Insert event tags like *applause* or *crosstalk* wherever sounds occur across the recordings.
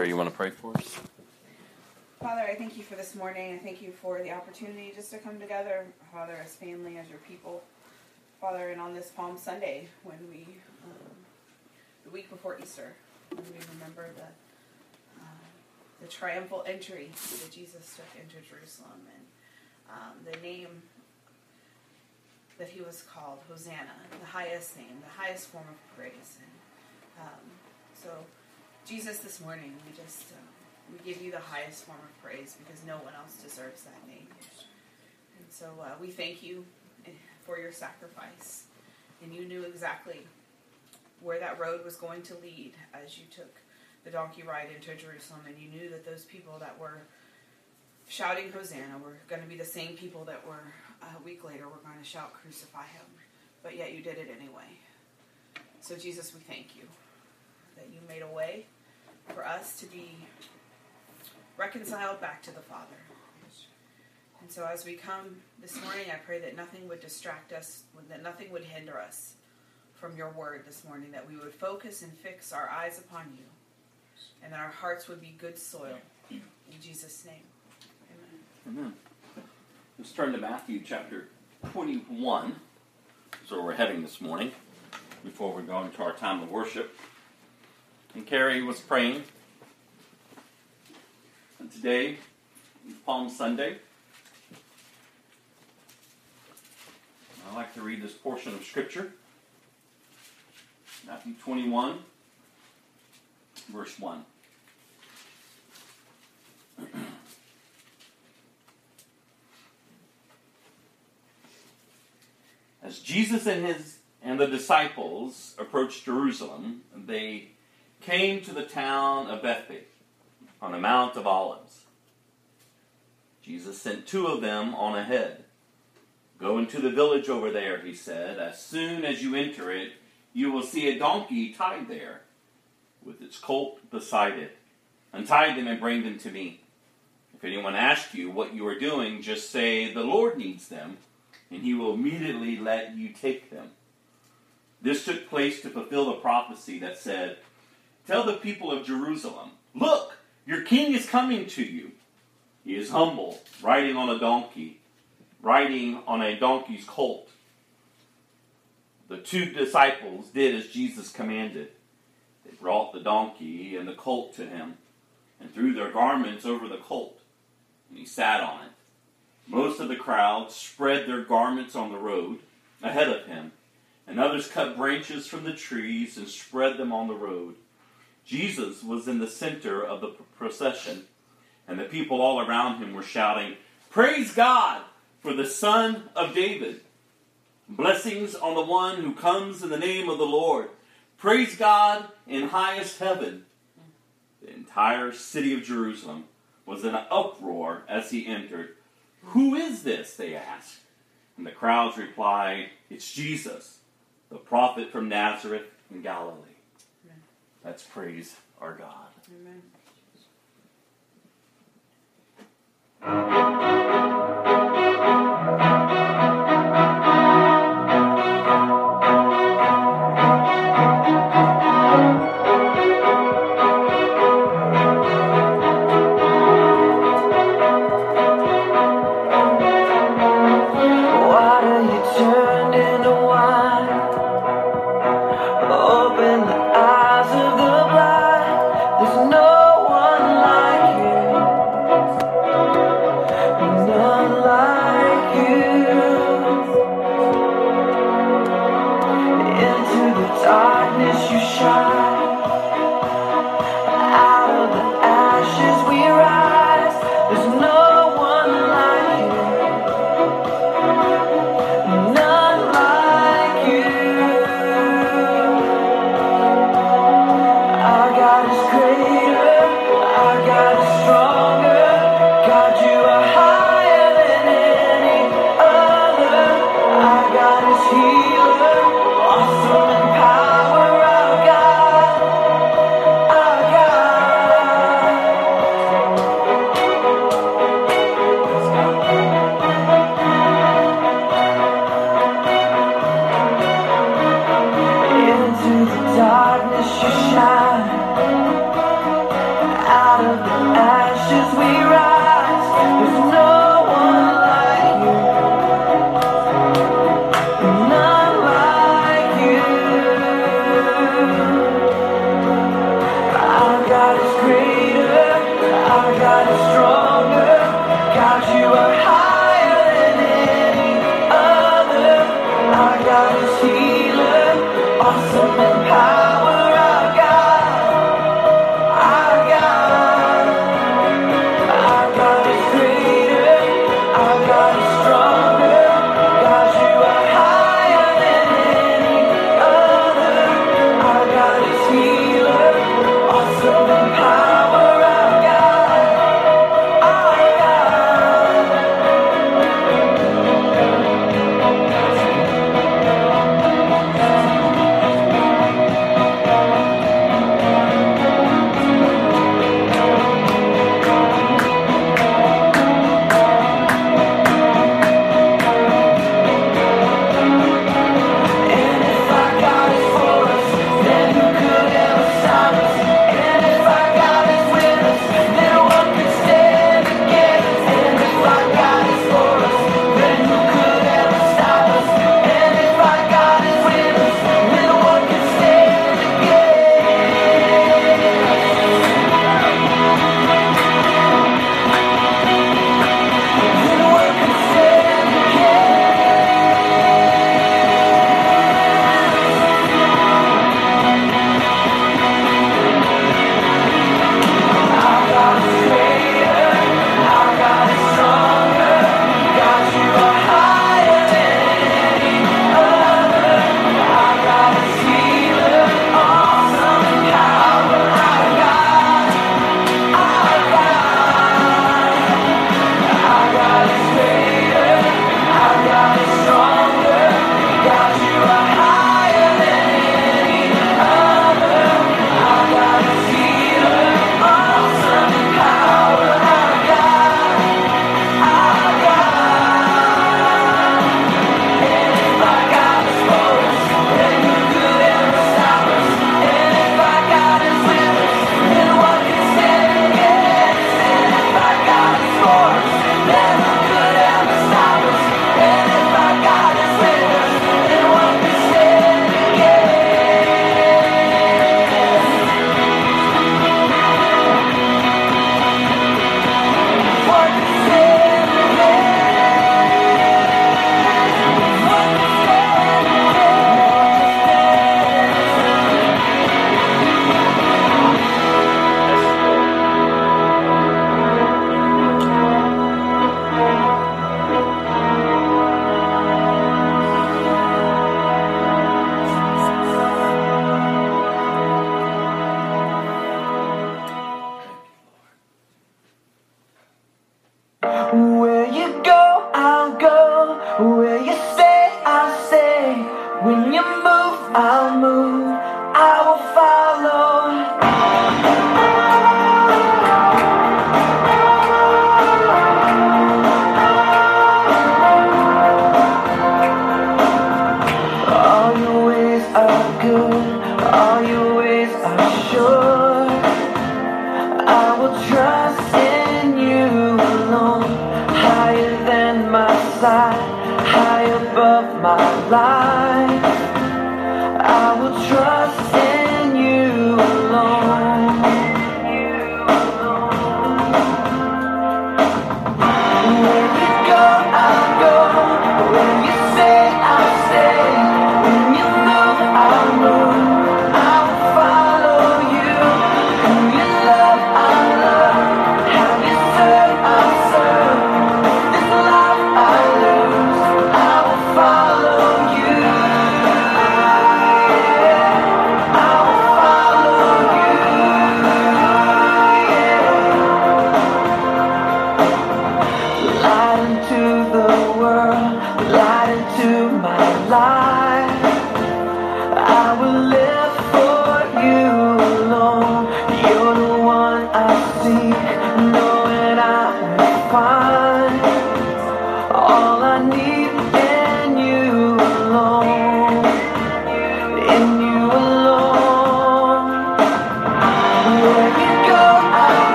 Carrie, you want to pray for us? Father, I thank you for this morning. I thank you for the opportunity just to come together, Father, as family, as your people. Father, and on this Palm Sunday, when we, um, the week before Easter, when we remember the, uh, the triumphal entry that Jesus took into Jerusalem and um, the name that he was called, Hosanna, the highest name, the highest form of praise. And um, so, Jesus, this morning, we just uh, we give you the highest form of praise because no one else deserves that name. And so uh, we thank you for your sacrifice, and you knew exactly where that road was going to lead as you took the donkey ride into Jerusalem, and you knew that those people that were shouting Hosanna were going to be the same people that were a week later were going to shout crucify him, but yet you did it anyway. So Jesus, we thank you that you made a way for us to be reconciled back to the Father. And so as we come this morning, I pray that nothing would distract us, that nothing would hinder us from your word this morning, that we would focus and fix our eyes upon you, and that our hearts would be good soil. In Jesus' name. Amen. Let's turn to Matthew chapter 21. That's where we're heading this morning before we go into our time of worship. And Carrie was praying. And today, is Palm Sunday, I like to read this portion of Scripture. Matthew 21, verse 1. *clears throat* As Jesus and his and the disciples approached Jerusalem, they came to the town of Bethphage on the Mount of Olives. Jesus sent two of them on ahead. Go into the village over there, he said. As soon as you enter it, you will see a donkey tied there, with its colt beside it. Untie them and bring them to me. If anyone asks you what you are doing, just say, The Lord needs them and he will immediately let you take them. This took place to fulfill the prophecy that said, Tell the people of Jerusalem, look, your king is coming to you. He is humble, riding on a donkey, riding on a donkey's colt. The two disciples did as Jesus commanded. They brought the donkey and the colt to him, and threw their garments over the colt, and he sat on it. Most of the crowd spread their garments on the road ahead of him, and others cut branches from the trees and spread them on the road. Jesus was in the center of the procession, and the people all around him were shouting, Praise God for the Son of David! Blessings on the one who comes in the name of the Lord. Praise God in highest heaven. The entire city of Jerusalem was in an uproar as he entered. Who is this? They asked. And the crowds replied, It's Jesus, the prophet from Nazareth in Galilee. Let's praise our God. Amen.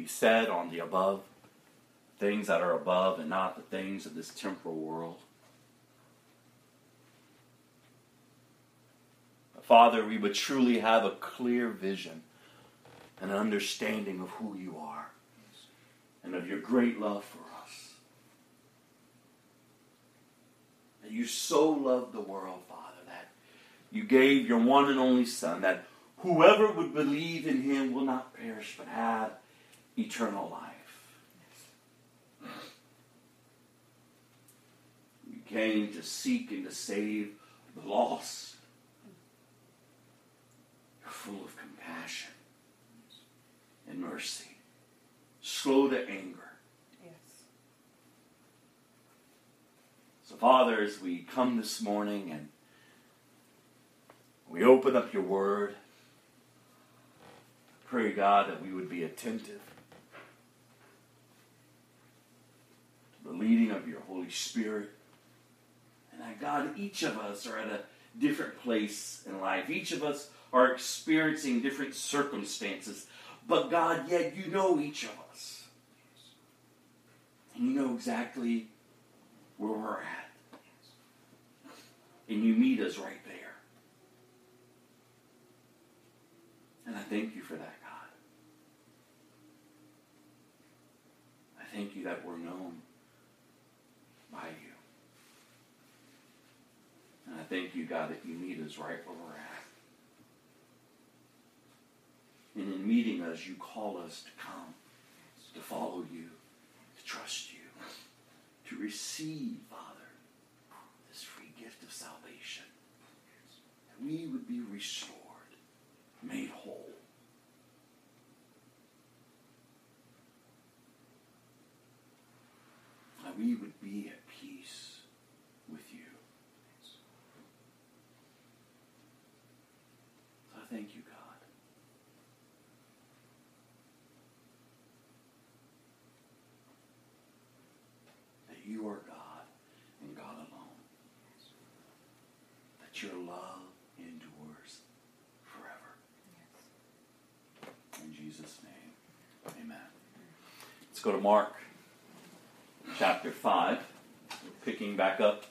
Be set on the above, things that are above and not the things of this temporal world. Father, we would truly have a clear vision and an understanding of who you are and of your great love for us. You so loved the world, Father, that you gave your one and only Son, that whoever would believe in him will not perish but have eternal life. You came to seek and to save the lost. You're full of compassion and mercy, slow to anger. Yes. So, Father, as we come this morning and we open up your word, pray, God, that we would be attentive the leading of your Holy Spirit. And that, God, each of us are at a different place in life. Each of us are experiencing different circumstances. But, God, yet you know each of us. And you know exactly where we're at. And you meet us right there. And I thank you for that, God. I thank you that we're known by you. And I thank you, God, that you meet us right where we're at. And in meeting us, you call us to come, to follow you, to trust you, to receive, Father, this free gift of salvation. That we would be restored, made whole. That we would be at peace with you. So I thank you, God. That you are God and God alone. That your love endures forever. In Jesus' name, amen. Let's go to Mark chapter 5. We're picking back up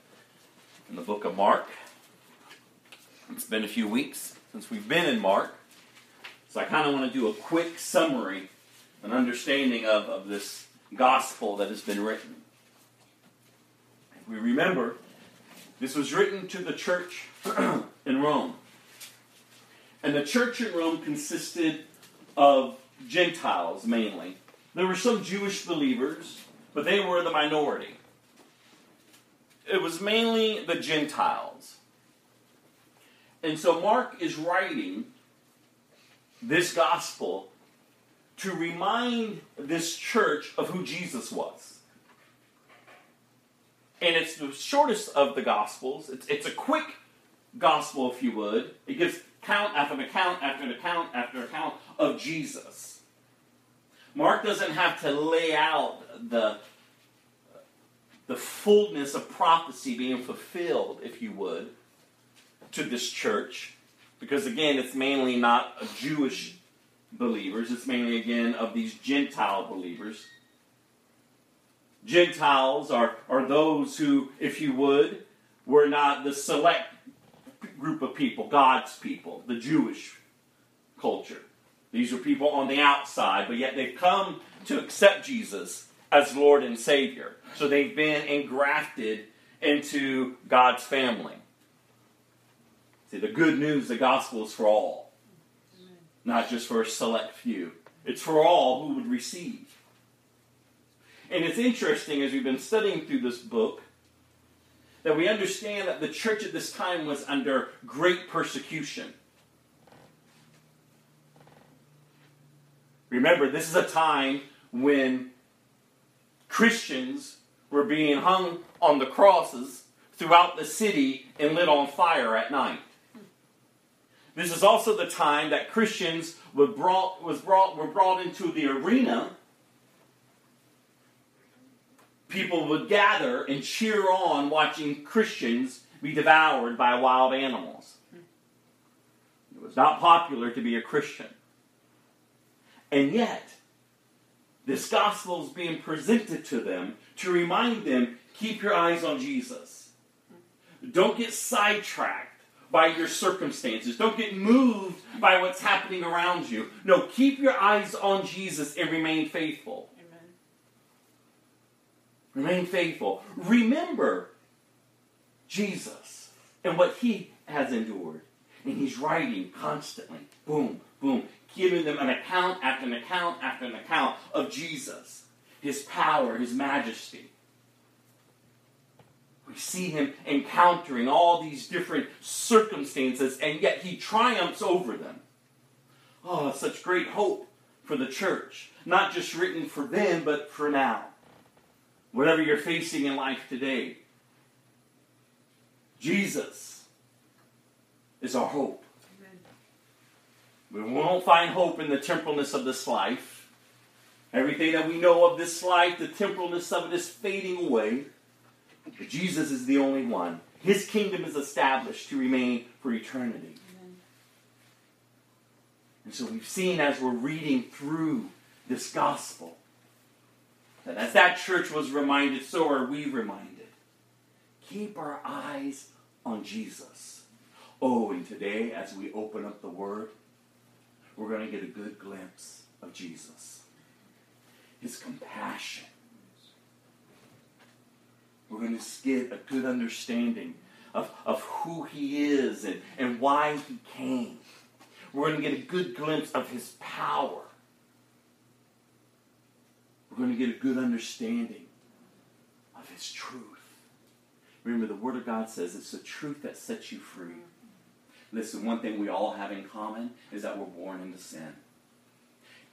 in the book of Mark. It's been a few weeks since we've been in Mark. So I kind of want to do a quick summary, an understanding of, of this gospel that has been written. If we remember, this was written to the church *clears throat* in Rome. And the church in Rome consisted of Gentiles mainly. There were some Jewish believers, but they were the minority. It was mainly the Gentiles. And so Mark is writing this gospel to remind this church of who Jesus was. And it's the shortest of the gospels. It's, it's a quick gospel, if you would. It gives count after account after an account after account of Jesus. Mark doesn't have to lay out the, the fullness of prophecy being fulfilled, if you would, to this church. Because again, it's mainly not of Jewish believers, it's mainly again of these Gentile believers. Gentiles are, are those who, if you would, were not the select group of people, God's people, the Jewish culture. These are people on the outside, but yet they've come to accept Jesus as Lord and Savior. So they've been engrafted into God's family. See, the good news, the gospel is for all, not just for a select few. It's for all who would receive. And it's interesting as we've been studying through this book that we understand that the church at this time was under great persecution. Remember, this is a time when Christians were being hung on the crosses throughout the city and lit on fire at night. This is also the time that Christians were brought, was brought, were brought into the arena. People would gather and cheer on watching Christians be devoured by wild animals. It was not popular to be a Christian. And yet, this gospel is being presented to them to remind them keep your eyes on Jesus. Don't get sidetracked by your circumstances. Don't get moved by what's happening around you. No, keep your eyes on Jesus and remain faithful. Amen. Remain faithful. Remember Jesus and what he has endured. And he's writing constantly. Boom, boom. Giving them an account after an account after an account of Jesus, his power, his majesty. We see him encountering all these different circumstances, and yet he triumphs over them. Oh, such great hope for the church. Not just written for then, but for now. Whatever you're facing in life today, Jesus is our hope. We won't find hope in the temporalness of this life. Everything that we know of this life, the temporalness of it is fading away. But Jesus is the only one. His kingdom is established to remain for eternity. Amen. And so we've seen as we're reading through this gospel that as that church was reminded, so are we reminded. Keep our eyes on Jesus. Oh, and today, as we open up the Word, we're going to get a good glimpse of Jesus. His compassion. We're going to get a good understanding of, of who He is and, and why He came. We're going to get a good glimpse of His power. We're going to get a good understanding of His truth. Remember, the Word of God says it's the truth that sets you free. Listen, one thing we all have in common is that we're born into sin.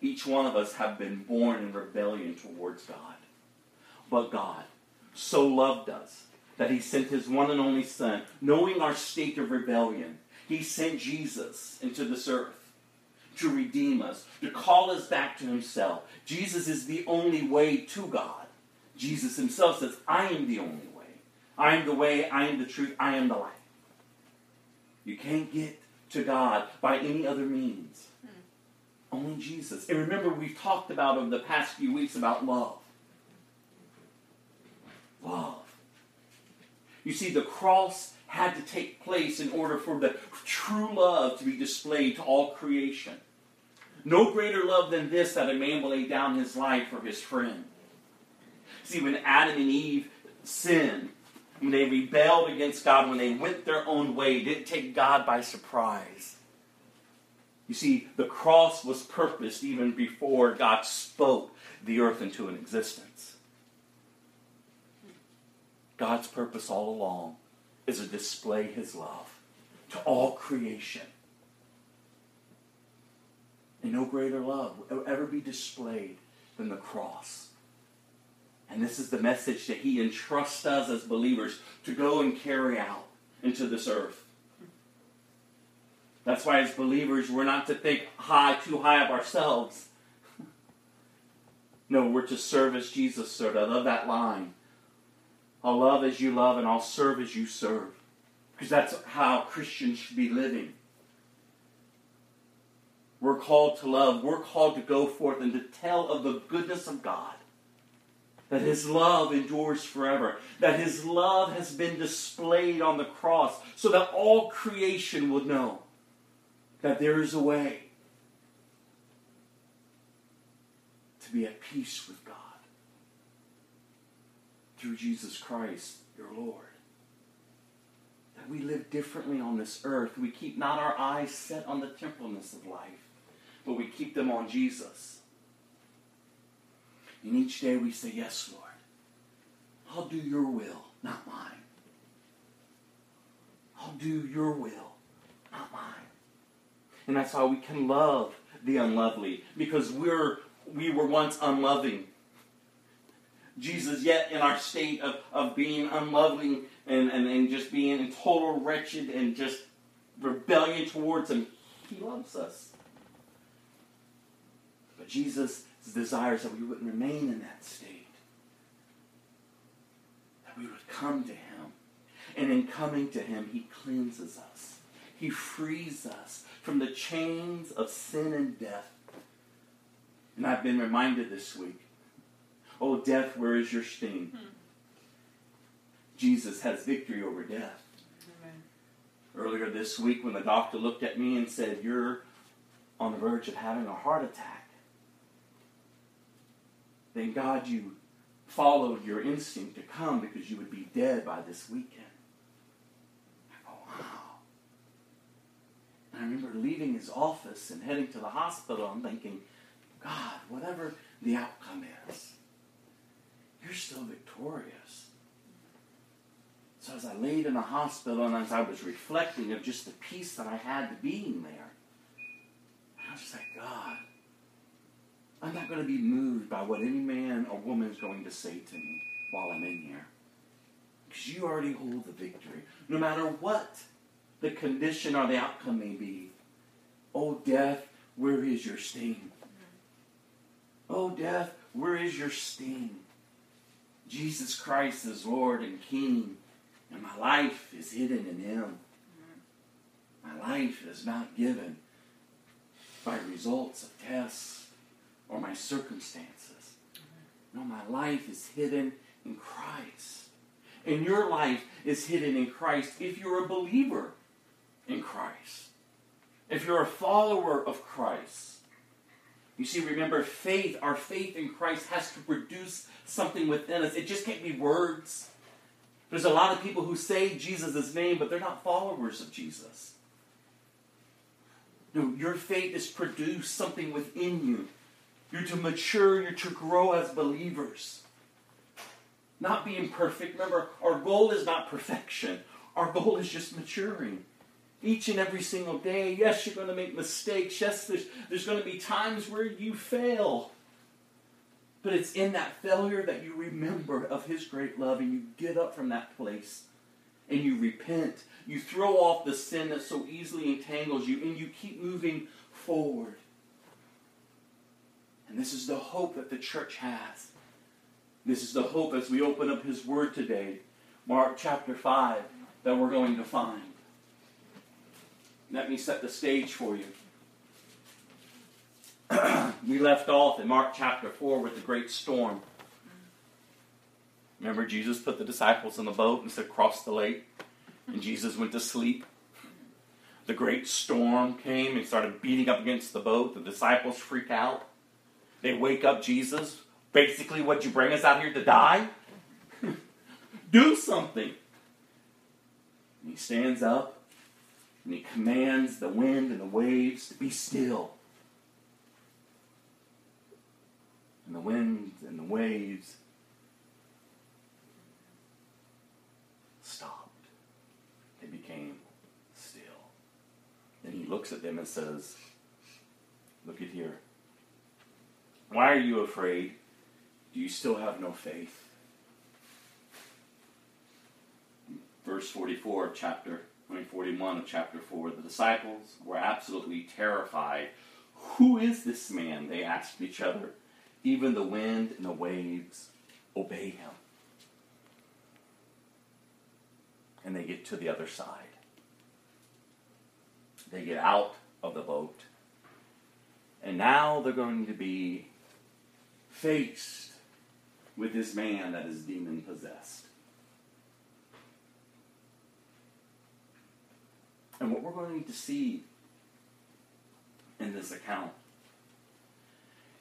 Each one of us have been born in rebellion towards God. But God so loved us that he sent his one and only Son, knowing our state of rebellion. He sent Jesus into this earth to redeem us, to call us back to himself. Jesus is the only way to God. Jesus himself says, I am the only way. I am the way, I am the truth, I am the life. You can't get to God by any other means. Only Jesus. And remember, we've talked about over the past few weeks about love. Love. You see, the cross had to take place in order for the true love to be displayed to all creation. No greater love than this that a man will lay down his life for his friend. See, when Adam and Eve sinned, when they rebelled against God, when they went their own way, didn't take God by surprise. You see, the cross was purposed even before God spoke the earth into an existence. God's purpose all along is to display his love to all creation. And no greater love will ever be displayed than the cross. And this is the message that he entrusts us as believers to go and carry out into this earth. That's why, as believers, we're not to think high, too high of ourselves. No, we're to serve as Jesus served. I love that line. I'll love as you love, and I'll serve as you serve. Because that's how Christians should be living. We're called to love. We're called to go forth and to tell of the goodness of God. That His love endures forever. That His love has been displayed on the cross so that all creation would know that there is a way. to be at peace with God through Jesus Christ, your Lord. That we live differently on this earth. We keep not our eyes set on the temporalness of life, but we keep them on Jesus. And each day we say, Yes, Lord, I'll do your will, not mine. I'll do your will, not mine. And that's how we can love the unlovely, because we're we were once unloving. Jesus, yet in our state of, of being unloving and, and, and just being in total wretched and just rebellion towards Him, He loves us. But Jesus desires that we wouldn't remain in that state, that we would come to Him. And in coming to Him, He cleanses us, He frees us from the chains of sin and death. And I've been reminded this week Oh, death, where is your sting? Hmm. Jesus has victory over death. Amen. Earlier this week, when the doctor looked at me and said, You're on the verge of having a heart attack, then God, you followed your instinct to come because you would be dead by this weekend. I go, wow. And I remember leaving his office and heading to the hospital and thinking, God, whatever the outcome is, you're still victorious. So as I laid in the hospital and as I was reflecting of just the peace that I had to being there, I was just like, God, I'm not going to be moved by what any man or woman is going to say to me while I'm in here. Because you already hold the victory. No matter what the condition or the outcome may be. Oh, death, where is your sting? Oh, death, where is your sting? Jesus Christ is Lord and King, and my life is hidden in Him. My life is not given by results of tests or my circumstances. No, my life is hidden in Christ. And your life is hidden in Christ if you're a believer in Christ. If you're a follower of Christ. You see, remember, faith, our faith in Christ has to produce something within us. It just can't be words. There's a lot of people who say Jesus' name, but they're not followers of Jesus. No, your faith is produce something within you. You're to mature, you're to grow as believers. Not being perfect. Remember, our goal is not perfection. Our goal is just maturing each and every single day. Yes, you're going to make mistakes. Yes, there's, there's going to be times where you fail. But it's in that failure that you remember of His great love and you get up from that place and you repent. You throw off the sin that so easily entangles you and you keep moving forward. And this is the hope that the church has. This is the hope as we open up His Word today, Mark chapter 5, that we're going to find. Let me set the stage for you. *clears throat* we left off in Mark chapter 4 with the great storm. Remember, Jesus put the disciples in the boat and said, Cross the lake. And Jesus went to sleep. The great storm came and started beating up against the boat. The disciples freak out. They wake up Jesus. Basically, what you bring us out here to die? Do something. And he stands up and he commands the wind and the waves to be still. And the wind and the waves stopped. They became still. Then he looks at them and says, Look at here. Why are you afraid? Do you still have no faith? Verse 44 of chapter 41 of chapter 4, the disciples were absolutely terrified. Who is this man? They asked each other. Even the wind and the waves obey him. And they get to the other side. They get out of the boat. And now they're going to be faced with this man that is demon possessed. And what we're going to see in this account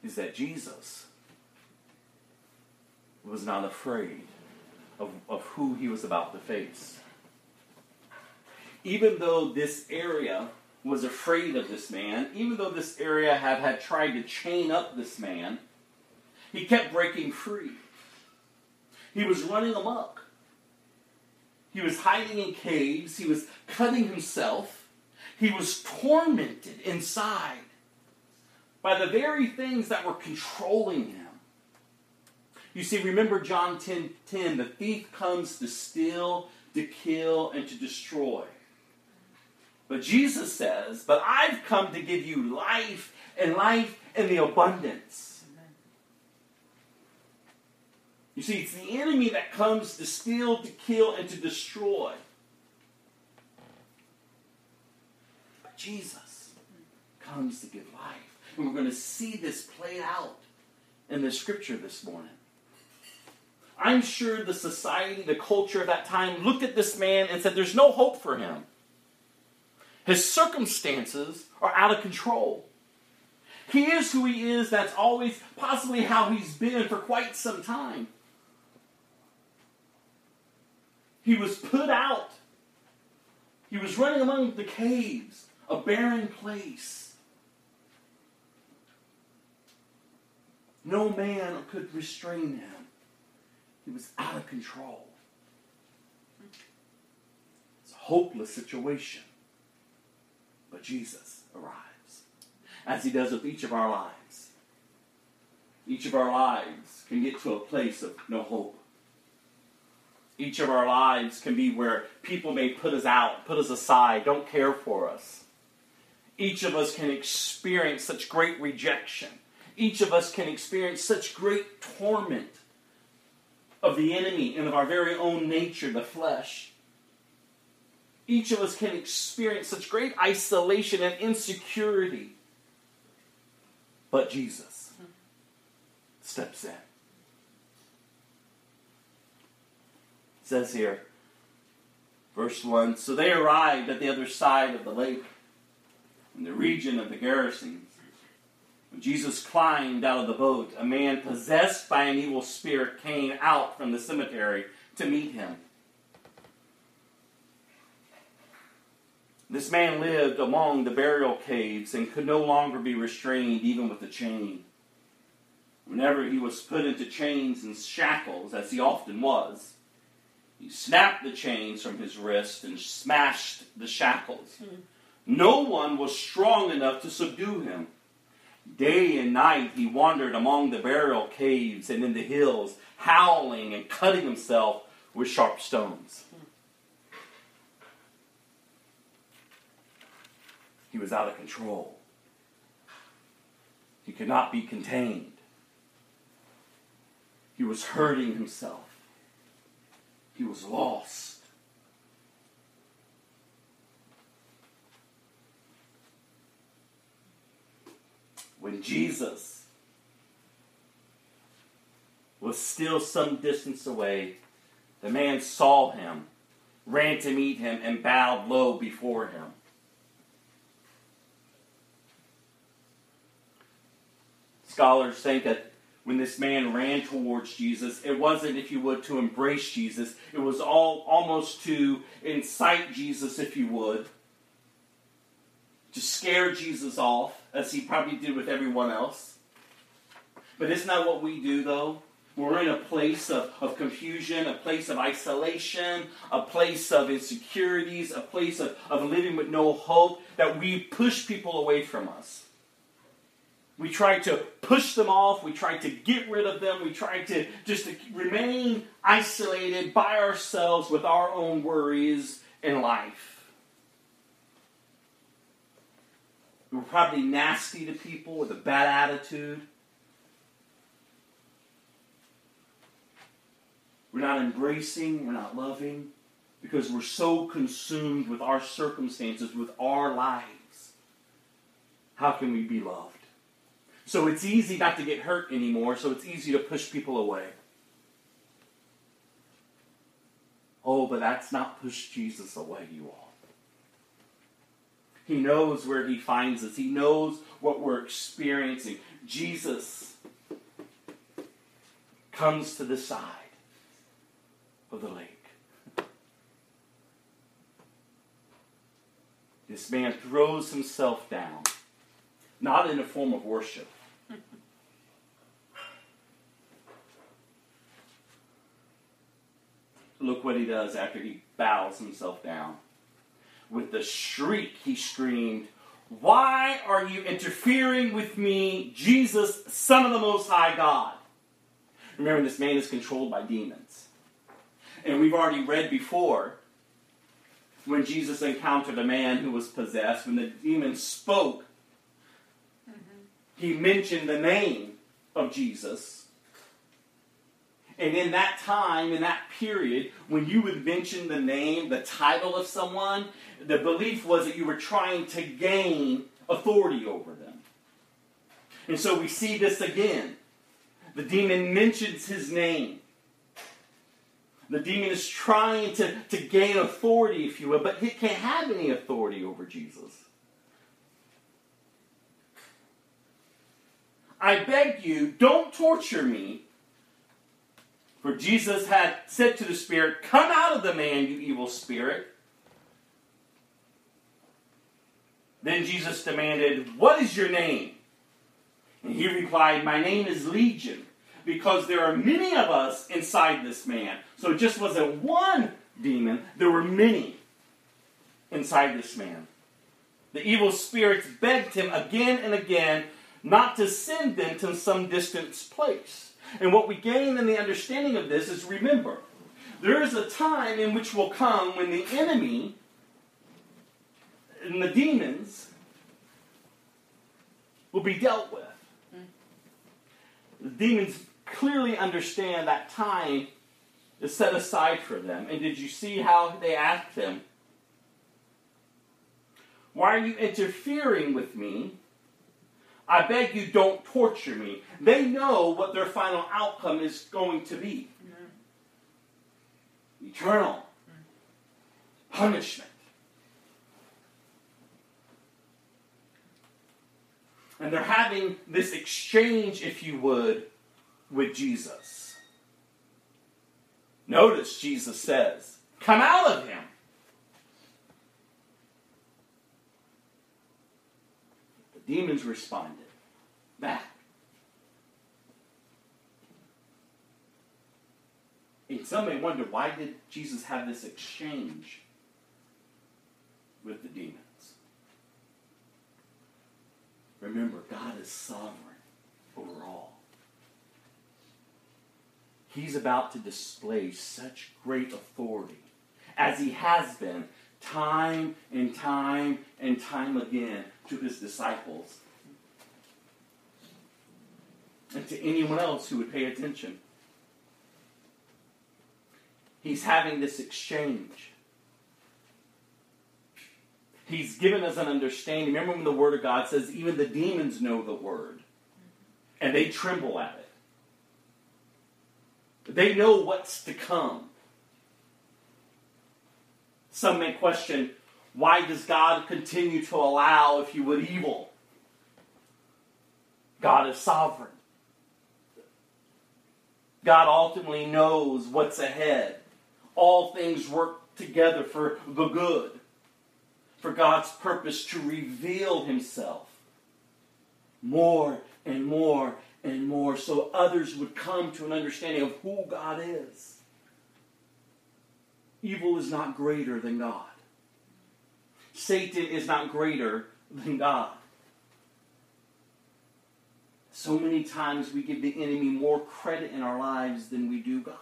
is that Jesus was not afraid of, of who he was about to face. Even though this area was afraid of this man, even though this area had, had tried to chain up this man, he kept breaking free. He was running amok. He was hiding in caves. He was cutting himself. He was tormented inside by the very things that were controlling him. You see, remember John 10 10, the thief comes to steal, to kill, and to destroy. But Jesus says, But I've come to give you life and life in the abundance. You see, it's the enemy that comes to steal, to kill, and to destroy. But Jesus comes to give life. And we're going to see this played out in the scripture this morning. I'm sure the society, the culture of that time looked at this man and said, There's no hope for him. His circumstances are out of control. He is who he is. That's always possibly how he's been for quite some time. He was put out. He was running among the caves, a barren place. No man could restrain him. He was out of control. It's a hopeless situation. But Jesus arrives, as he does with each of our lives. Each of our lives can get to a place of no hope. Each of our lives can be where people may put us out, put us aside, don't care for us. Each of us can experience such great rejection. Each of us can experience such great torment of the enemy and of our very own nature, the flesh. Each of us can experience such great isolation and insecurity. But Jesus steps in. It says here, verse 1 So they arrived at the other side of the lake, in the region of the Gerasenes. When Jesus climbed out of the boat, a man possessed by an evil spirit came out from the cemetery to meet him. This man lived among the burial caves and could no longer be restrained even with a chain. Whenever he was put into chains and shackles, as he often was, he snapped the chains from his wrist and smashed the shackles. Mm. No one was strong enough to subdue him. Day and night he wandered among the burial caves and in the hills, howling and cutting himself with sharp stones. He was out of control. He could not be contained. He was hurting himself. He was lost. when Jesus was still some distance away, the man saw him, ran to meet him, and bowed low before him. Scholars think that when this man ran towards Jesus, it wasn't, if you would, to embrace Jesus. It was all almost to incite Jesus, if you would, to scare Jesus off, as he probably did with everyone else. But isn't that what we do, though? We're in a place of, of confusion, a place of isolation, a place of insecurities, a place of, of living with no hope, that we push people away from us. We try to push them off. We try to get rid of them. We try to just to remain isolated by ourselves with our own worries in life. We're probably nasty to people with a bad attitude. We're not embracing, we're not loving, because we're so consumed with our circumstances, with our lives. How can we be loved? So it's easy not to get hurt anymore, so it's easy to push people away. Oh, but that's not push Jesus away, you all. He knows where He finds us, He knows what we're experiencing. Jesus comes to the side of the lake. This man throws himself down, not in a form of worship. Look what he does after he bows himself down. With a shriek, he screamed, Why are you interfering with me, Jesus, Son of the Most High God? Remember, this man is controlled by demons. And we've already read before when Jesus encountered a man who was possessed, when the demon spoke, mm-hmm. he mentioned the name of Jesus. And in that time, in that period, when you would mention the name, the title of someone, the belief was that you were trying to gain authority over them. And so we see this again. The demon mentions his name. The demon is trying to, to gain authority, if you will, but he can't have any authority over Jesus. I beg you, don't torture me. For Jesus had said to the spirit, Come out of the man, you evil spirit. Then Jesus demanded, What is your name? And he replied, My name is Legion, because there are many of us inside this man. So it just wasn't one demon, there were many inside this man. The evil spirits begged him again and again not to send them to some distant place. And what we gain in the understanding of this is remember, there is a time in which will come when the enemy and the demons will be dealt with. The demons clearly understand that time is set aside for them. And did you see how they asked him, Why are you interfering with me? I beg you, don't torture me. They know what their final outcome is going to be eternal punishment. And they're having this exchange, if you would, with Jesus. Notice Jesus says, Come out of him. Demons responded back. And some may wonder why did Jesus have this exchange with the demons? Remember, God is sovereign over all. He's about to display such great authority as he has been time and time and time again to his disciples and to anyone else who would pay attention. He's having this exchange. He's given us an understanding. Remember when the Word of God says even the demons know the Word and they tremble at it. They know what's to come. Some may question why does God continue to allow, if you would, evil? God is sovereign. God ultimately knows what's ahead. All things work together for the good, for God's purpose to reveal Himself more and more and more so others would come to an understanding of who God is. Evil is not greater than God. Satan is not greater than God. So many times we give the enemy more credit in our lives than we do God.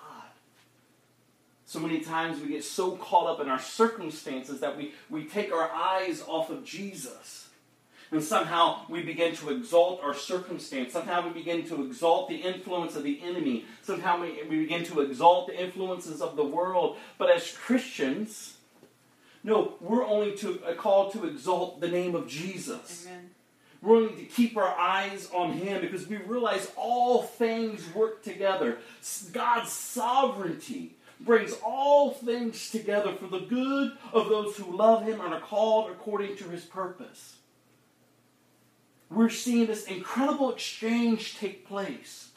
So many times we get so caught up in our circumstances that we, we take our eyes off of Jesus. And somehow we begin to exalt our circumstance. Somehow we begin to exalt the influence of the enemy. Somehow we, we begin to exalt the influences of the world. But as Christians, no, we're only to, uh, called to exalt the name of Jesus. Amen. We're only to keep our eyes on Him because we realize all things work together. God's sovereignty brings all things together for the good of those who love Him and are called according to His purpose. We're seeing this incredible exchange take place.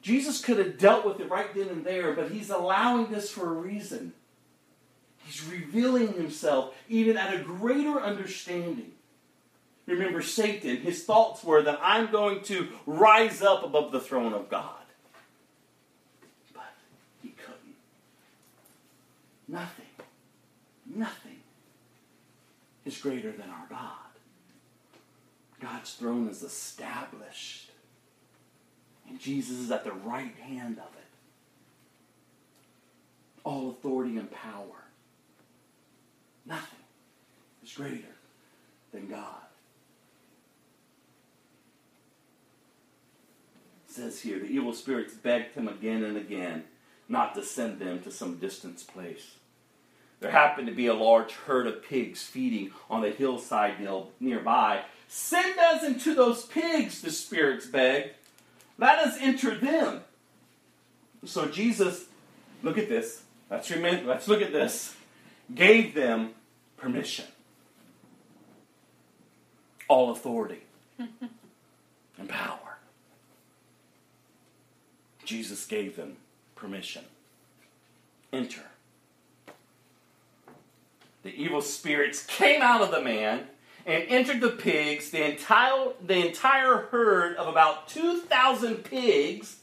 Jesus could have dealt with it right then and there, but he's allowing this for a reason. He's revealing himself even at a greater understanding. Remember, Satan, his thoughts were that I'm going to rise up above the throne of God. But he couldn't. Nothing, nothing is greater than our God. God's throne is established. And Jesus is at the right hand of it. All authority and power. Nothing is greater than God. It says here the evil spirits begged him again and again not to send them to some distant place. There happened to be a large herd of pigs feeding on the hillside nearby. Send us into those pigs, the spirits begged. Let us enter them. So Jesus, look at this. Let's remember, let's look at this. Gave them permission. All authority *laughs* and power. Jesus gave them permission. Enter. The evil spirits came out of the man and entered the pigs. The entire, the entire herd of about 2,000 pigs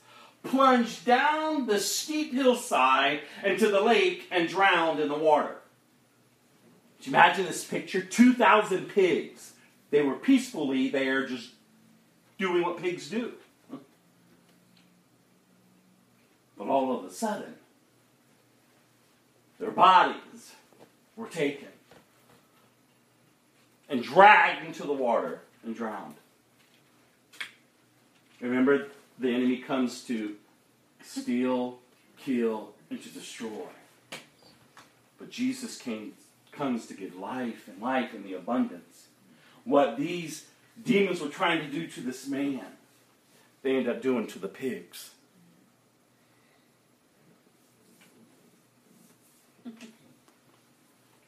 plunged down the steep hillside into the lake and drowned in the water. Can you imagine this picture? 2,000 pigs. They were peacefully there just doing what pigs do. But all of a sudden, their bodies were taken and dragged into the water and drowned. Remember, the enemy comes to steal, kill, and to destroy. But Jesus came, comes to give life and life in the abundance. What these demons were trying to do to this man, they end up doing to the pigs.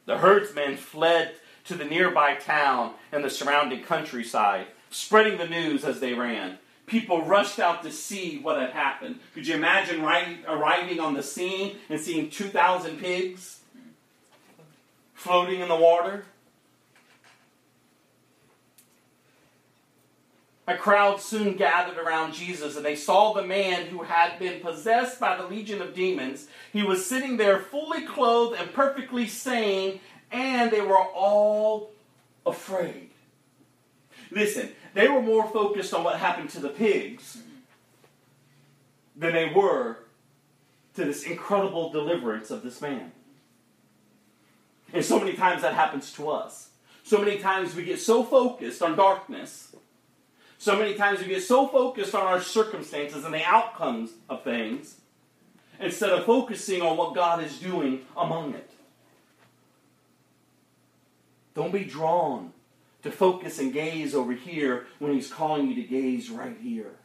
The herdsmen fled to the nearby town and the surrounding countryside, spreading the news as they ran. People rushed out to see what had happened. Could you imagine arriving on the scene and seeing 2,000 pigs floating in the water? A crowd soon gathered around Jesus, and they saw the man who had been possessed by the legion of demons. He was sitting there fully clothed and perfectly sane, and they were all afraid. Listen, they were more focused on what happened to the pigs than they were to this incredible deliverance of this man. And so many times that happens to us. So many times we get so focused on darkness. So many times we get so focused on our circumstances and the outcomes of things instead of focusing on what God is doing among it. Don't be drawn to focus and gaze over here when he's calling you to gaze right here.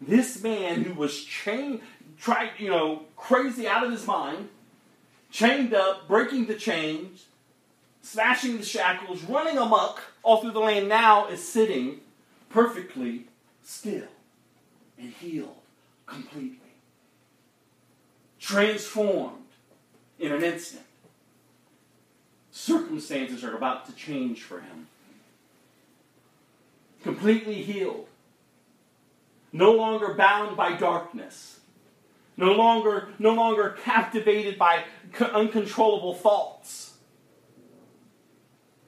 This man who was chained, tried, you know, crazy out of his mind, chained up, breaking the chains, smashing the shackles, running amok all through the land, now is sitting perfectly still and healed completely. Transformed in an instant circumstances are about to change for him. Completely healed. No longer bound by darkness. No longer, no longer captivated by uncontrollable thoughts.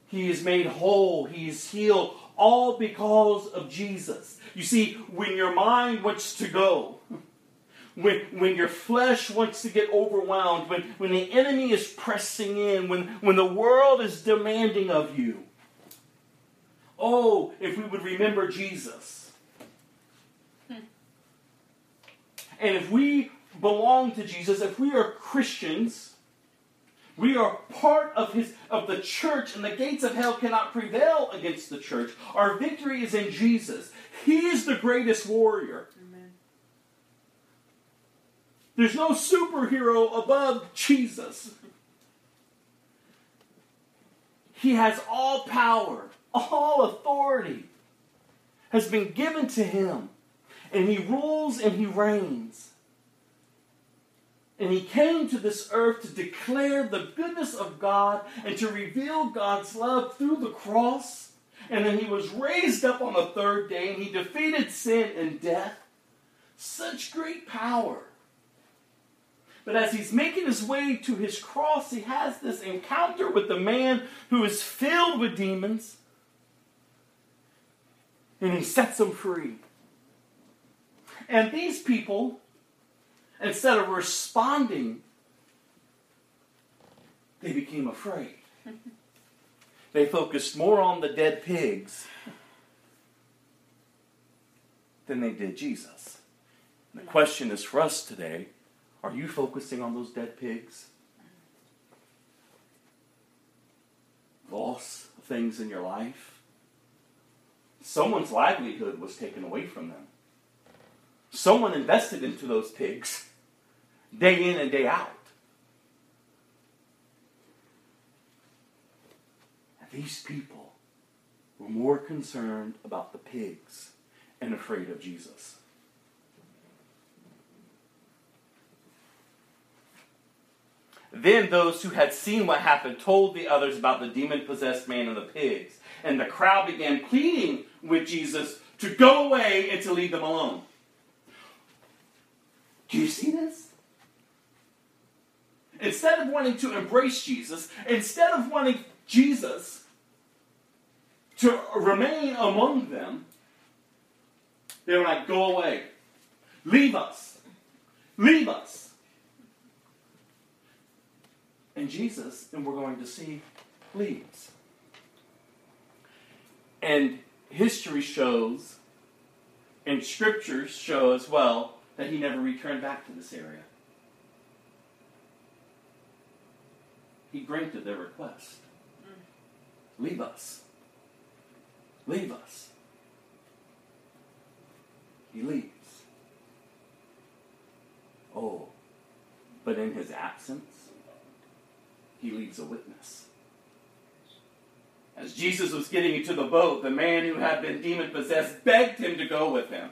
He is made whole. He is healed, all because of Jesus. You see, when your mind wants to go, when, when your flesh wants to get overwhelmed, when, when the enemy is pressing in, when, when the world is demanding of you. Oh, if we would remember Jesus. And if we belong to Jesus, if we are Christians, we are part of his of the church, and the gates of hell cannot prevail against the church. Our victory is in Jesus. He is the greatest warrior. There's no superhero above Jesus. He has all power, all authority has been given to him. and he rules and he reigns. And he came to this earth to declare the goodness of God and to reveal God's love through the cross. And then he was raised up on the third day and he defeated sin and death. Such great power. But as he's making his way to his cross, he has this encounter with the man who is filled with demons. And he sets them free. And these people Instead of responding, they became afraid. *laughs* they focused more on the dead pigs than they did Jesus. the question is for us today are you focusing on those dead pigs? Loss of things in your life? Someone's livelihood was taken away from them. Someone invested into those pigs day in and day out. These people were more concerned about the pigs and afraid of Jesus. Then those who had seen what happened told the others about the demon possessed man and the pigs. And the crowd began pleading with Jesus to go away and to leave them alone. Do you see this? Instead of wanting to embrace Jesus, instead of wanting Jesus to remain among them, they were like, go away. Leave us. Leave us. And Jesus, and we're going to see, leaves. And history shows, and scriptures show as well, that he never returned back to this area. He granted their request. Mm. Leave us. Leave us. He leaves. Oh, but in his absence, he leaves a witness. As Jesus was getting into the boat, the man who had been demon possessed begged him to go with him.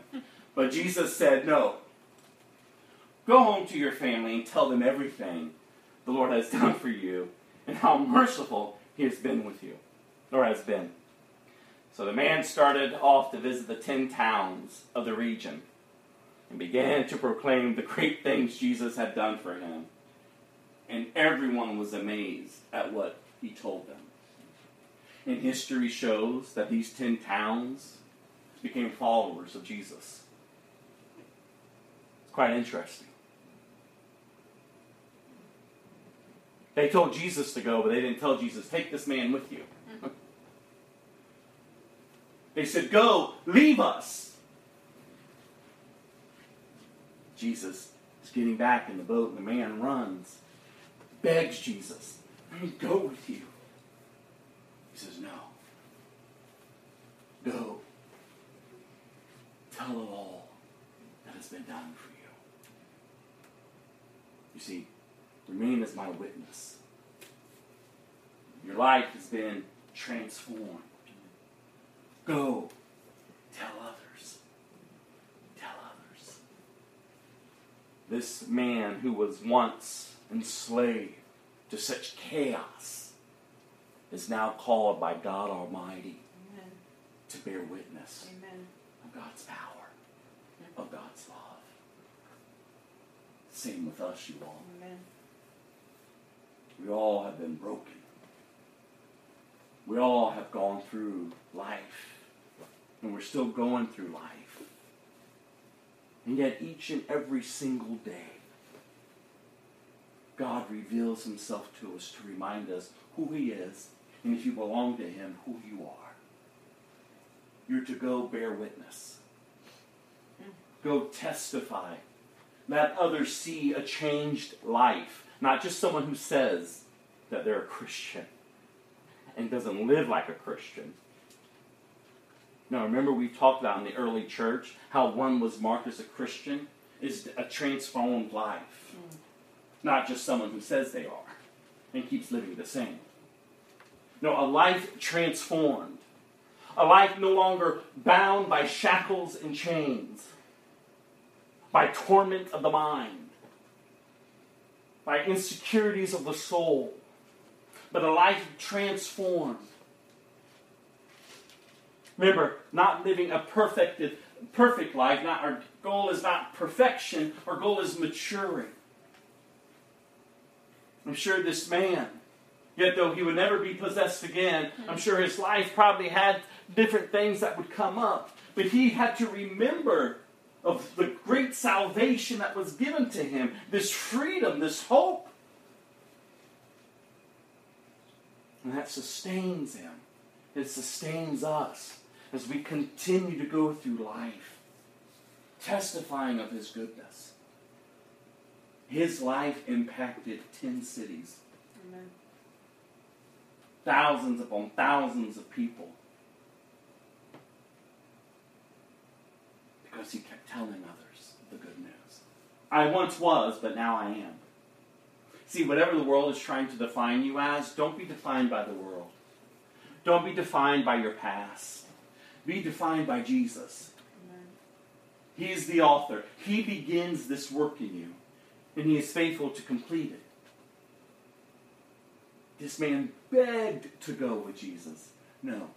But Jesus said, No. Go home to your family and tell them everything the Lord has done for you and how merciful he has been with you, or has been. So the man started off to visit the ten towns of the region and began to proclaim the great things Jesus had done for him. And everyone was amazed at what he told them. And history shows that these ten towns became followers of Jesus. It's quite interesting. They told Jesus to go, but they didn't tell Jesus, take this man with you. Mm-hmm. They said, go, leave us. Jesus is getting back in the boat, and the man runs, begs Jesus, let me go with you. He says, no. Go. Tell of all that has been done for you. You see, Remain as my witness. Your life has been transformed. Go. Tell others. Tell others. This man who was once enslaved to such chaos is now called by God Almighty Amen. to bear witness Amen. of God's power, of God's love. Same with us, you all. Amen. We all have been broken. We all have gone through life. And we're still going through life. And yet, each and every single day, God reveals himself to us to remind us who he is, and if you belong to him, who you are. You're to go bear witness. Go testify. Let others see a changed life not just someone who says that they're a Christian and doesn't live like a Christian. Now, remember we talked about in the early church how one was marked as a Christian is a transformed life, mm. not just someone who says they are and keeps living the same. No, a life transformed, a life no longer bound by shackles and chains, by torment of the mind, by insecurities of the soul, but a life transformed. Remember, not living a perfected, perfect life. Not our goal is not perfection. Our goal is maturing. I'm sure this man, yet though he would never be possessed again, I'm sure his life probably had different things that would come up. But he had to remember of the great salvation that was given to him, this freedom, this hope. And that sustains him. It sustains us as we continue to go through life, testifying of his goodness. His life impacted 10 cities, Amen. thousands upon thousands of people. Because he kept telling others the good news. I once was, but now I am. See, whatever the world is trying to define you as, don't be defined by the world. Don't be defined by your past. Be defined by Jesus. Amen. He is the author. He begins this work in you, and he is faithful to complete it. This man begged to go with Jesus. No.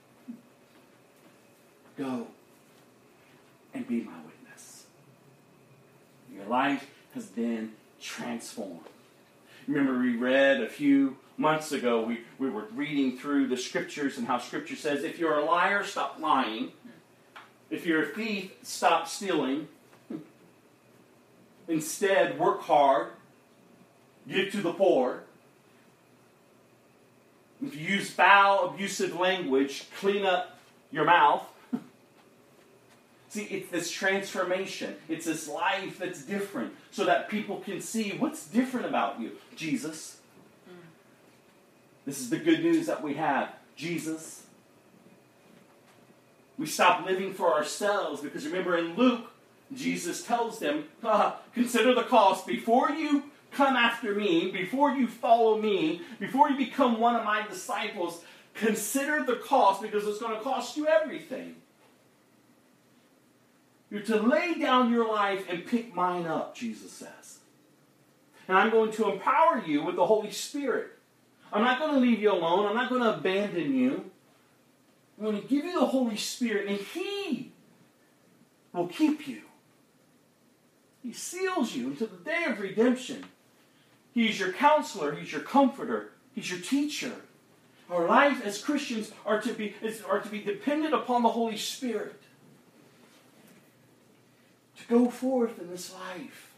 Go and be my witness. Your life has been transformed. Remember, we read a few months ago, we, we were reading through the scriptures and how scripture says if you're a liar, stop lying. If you're a thief, stop stealing. *laughs* Instead, work hard, give to the poor. If you use foul, abusive language, clean up your mouth. See, it's this transformation. It's this life that's different so that people can see what's different about you. Jesus. This is the good news that we have. Jesus. We stop living for ourselves because remember in Luke, Jesus tells them, "Ah, consider the cost before you come after me, before you follow me, before you become one of my disciples, consider the cost because it's going to cost you everything. You're to lay down your life and pick mine up, Jesus says. And I'm going to empower you with the Holy Spirit. I'm not going to leave you alone. I'm not going to abandon you. I'm going to give you the Holy Spirit, and He will keep you. He seals you until the day of redemption. He's your counselor, He's your comforter, He's your teacher. Our life as Christians are to be, is, are to be dependent upon the Holy Spirit. Go forth in this life,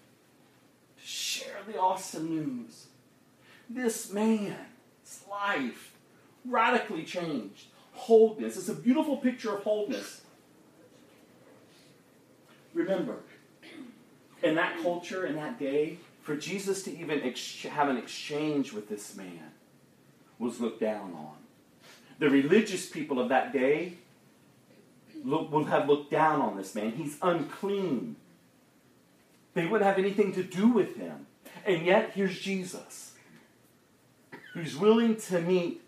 to share the awesome news. This man's life radically changed. Wholeness. It's a beautiful picture of wholeness. Remember, in that culture, in that day, for Jesus to even ex- have an exchange with this man was looked down on. The religious people of that day look, would have looked down on this man. He's unclean. They wouldn't have anything to do with him. And yet, here's Jesus, who's willing to meet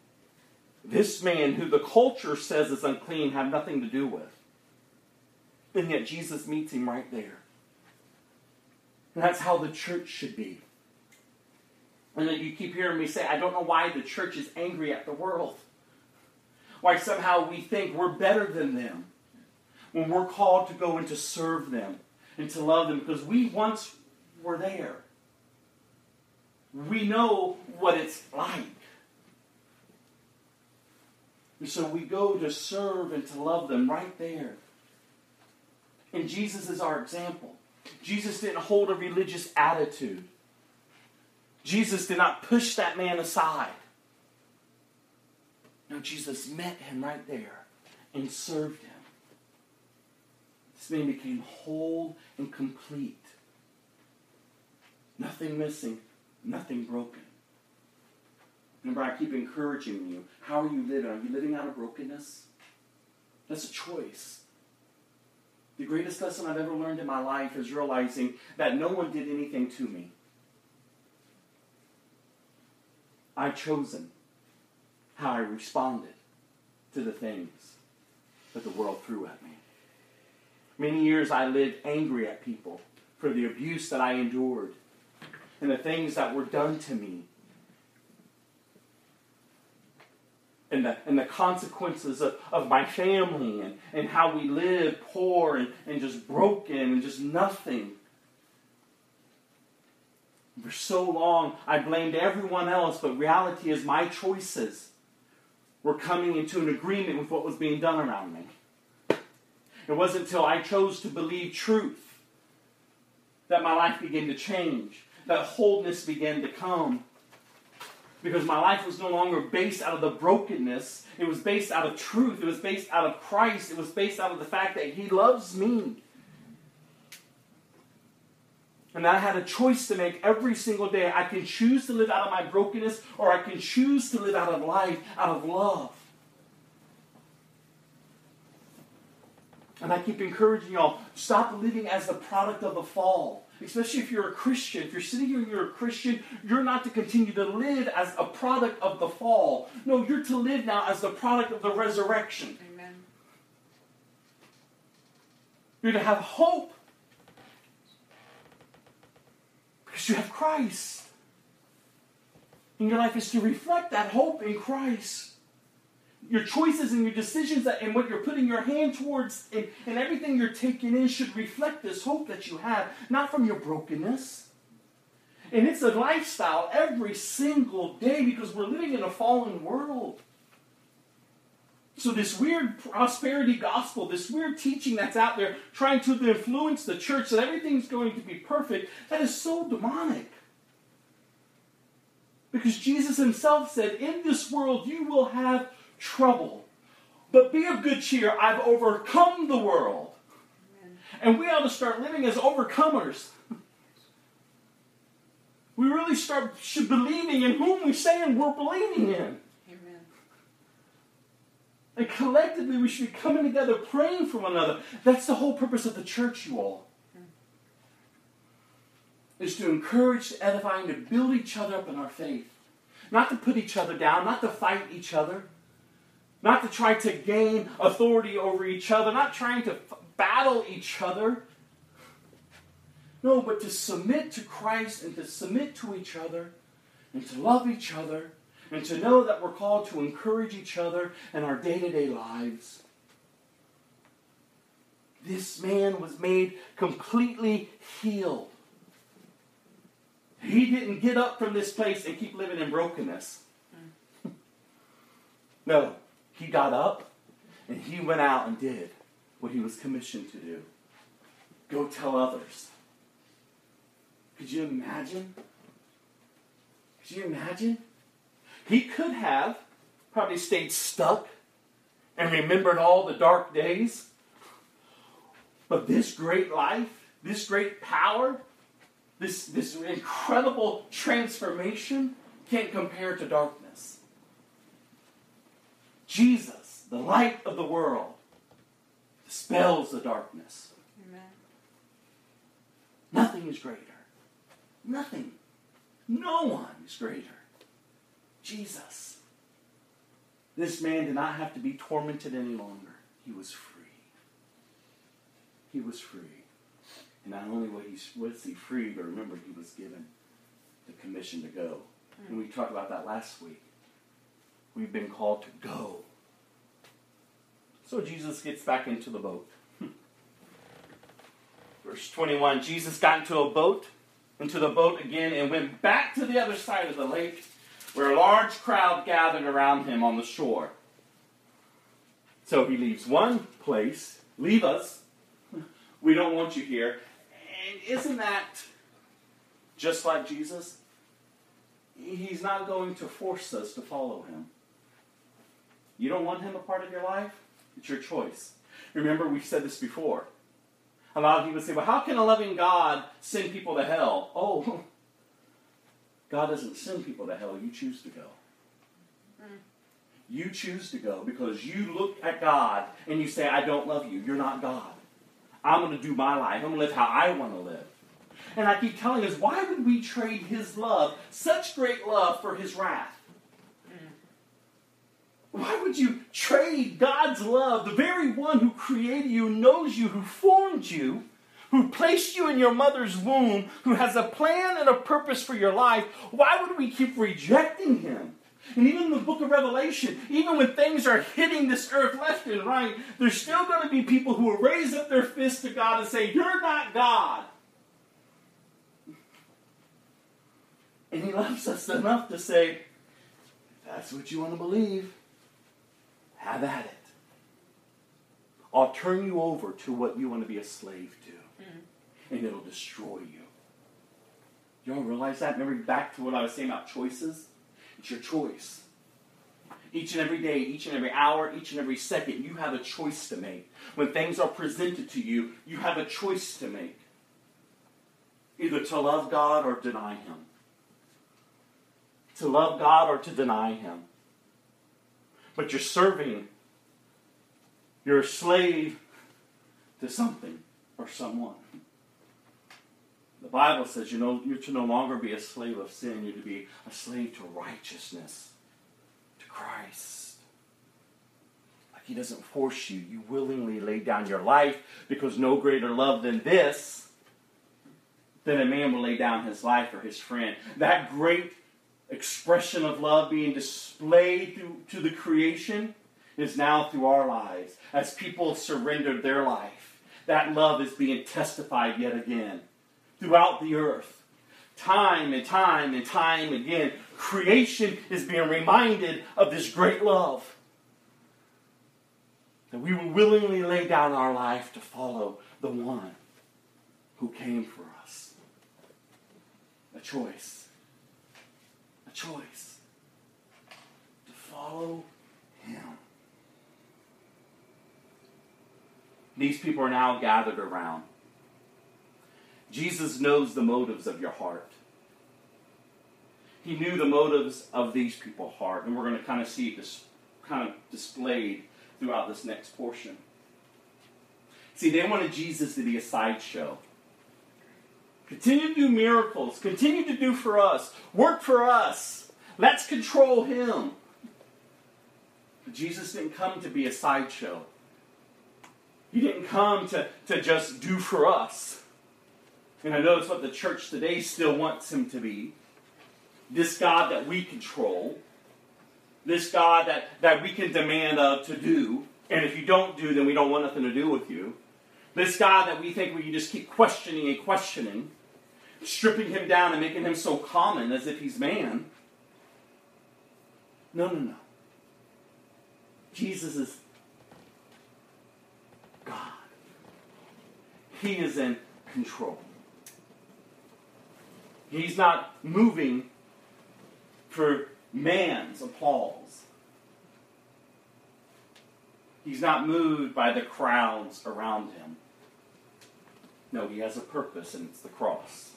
this man who the culture says is unclean, have nothing to do with. And yet, Jesus meets him right there. And that's how the church should be. And then you keep hearing me say, I don't know why the church is angry at the world. Why somehow we think we're better than them when we're called to go and to serve them and to love them because we once were there. We know what it's like. And so we go to serve and to love them right there. And Jesus is our example. Jesus didn't hold a religious attitude. Jesus did not push that man aside. No, Jesus met him right there and served him. This man became whole and complete. Nothing missing, nothing broken. Remember, I keep encouraging you. How are you living? Are you living out of brokenness? That's a choice. The greatest lesson I've ever learned in my life is realizing that no one did anything to me. I've chosen how I responded to the things that the world threw at me. Many years I lived angry at people for the abuse that I endured and the things that were done to me. And the, and the consequences of, of my family and, and how we live poor and, and just broken and just nothing. For so long, I blamed everyone else, but reality is my choices were coming into an agreement with what was being done around me. It wasn't until I chose to believe truth that my life began to change, that wholeness began to come. Because my life was no longer based out of the brokenness, it was based out of truth, it was based out of Christ, it was based out of the fact that He loves me. And I had a choice to make every single day. I can choose to live out of my brokenness, or I can choose to live out of life, out of love. And I keep encouraging y'all stop living as the product of the fall. Especially if you're a Christian. If you're sitting here and you're a Christian, you're not to continue to live as a product of the fall. No, you're to live now as the product of the resurrection. Amen. You're to have hope because you have Christ. And your life is to reflect that hope in Christ. Your choices and your decisions and what you're putting your hand towards and, and everything you're taking in should reflect this hope that you have, not from your brokenness. And it's a lifestyle every single day because we're living in a fallen world. So, this weird prosperity gospel, this weird teaching that's out there trying to influence the church that everything's going to be perfect, that is so demonic. Because Jesus himself said, In this world you will have trouble. But be of good cheer, I've overcome the world. Amen. And we ought to start living as overcomers. We really start should believing in whom we saying we're believing in. Amen. And collectively, we should be coming together, praying for one another. That's the whole purpose of the church, you all. Is to encourage, to edify, and to build each other up in our faith. Not to put each other down, not to fight each other, not to try to gain authority over each other, not trying to f- battle each other. No, but to submit to Christ and to submit to each other and to love each other and to know that we're called to encourage each other in our day to day lives. This man was made completely healed. He didn't get up from this place and keep living in brokenness. Mm. *laughs* No, he got up and he went out and did what he was commissioned to do go tell others. Could you imagine? Could you imagine? He could have probably stayed stuck and remembered all the dark days. But this great life, this great power, this, this incredible transformation can't compare to darkness. Jesus, the light of the world, dispels the darkness. Amen. Nothing is greater. Nothing. No one is greater. Jesus. This man did not have to be tormented any longer. He was free. He was free. And not only was he, was he free, but remember, he was given the commission to go. And we talked about that last week. We've been called to go. So Jesus gets back into the boat. *laughs* Verse 21 Jesus got into a boat, into the boat again, and went back to the other side of the lake, where a large crowd gathered around him on the shore. So he leaves one place, leave us. *laughs* We don't want you here. And isn't that just like Jesus? He's not going to force us to follow him. You don't want him a part of your life? It's your choice. Remember, we've said this before. A lot of people say, well, how can a loving God send people to hell? Oh, *laughs* God doesn't send people to hell. You choose to go. You choose to go because you look at God and you say, I don't love you. You're not God. I'm going to do my life. I'm going to live how I want to live. And I keep telling us, why would we trade His love, such great love, for His wrath? Why would you trade God's love, the very one who created you, knows you, who formed you? who placed you in your mother's womb, who has a plan and a purpose for your life, why would we keep rejecting him? And even in the book of Revelation, even when things are hitting this earth left and right, there's still going to be people who will raise up their fists to God and say, You're not God. And He loves us enough to say, that's what you want to believe, have at it. I'll turn you over to what you want to be a slave to, mm-hmm. and it'll destroy you. Y'all realize that? Remember back to what I was saying about choices? It's your choice. Each and every day, each and every hour, each and every second, you have a choice to make. When things are presented to you, you have a choice to make. Either to love God or deny Him. To love God or to deny Him. But you're serving, you're a slave to something or someone. The Bible says you know you're to no longer be a slave of sin, you're to be a slave to righteousness, to Christ. Like He doesn't force you. You willingly lay down your life because no greater love than this than a man will lay down his life for his friend. That great expression of love being displayed through, to the creation is now through our lives. As people surrendered their life, that love is being testified yet again throughout the earth. Time and time and time again, creation is being reminded of this great love. That we will willingly lay down our life to follow the one who came for us. A choice. Choice. To follow him. These people are now gathered around. Jesus knows the motives of your heart. He knew the motives of these people's heart, and we're going to kind of see this kind of displayed throughout this next portion. See, they wanted Jesus to be a sideshow. Continue to do miracles. Continue to do for us. Work for us. Let's control him. But Jesus didn't come to be a sideshow. He didn't come to, to just do for us. And I know it's what the church today still wants him to be. This God that we control. This God that, that we can demand of to do. And if you don't do, then we don't want nothing to do with you. This God that we think we can just keep questioning and questioning, stripping him down and making him so common as if he's man. No, no, no. Jesus is God. He is in control. He's not moving for man's applause. He's not moved by the crowds around him. No, he has a purpose, and it's the cross.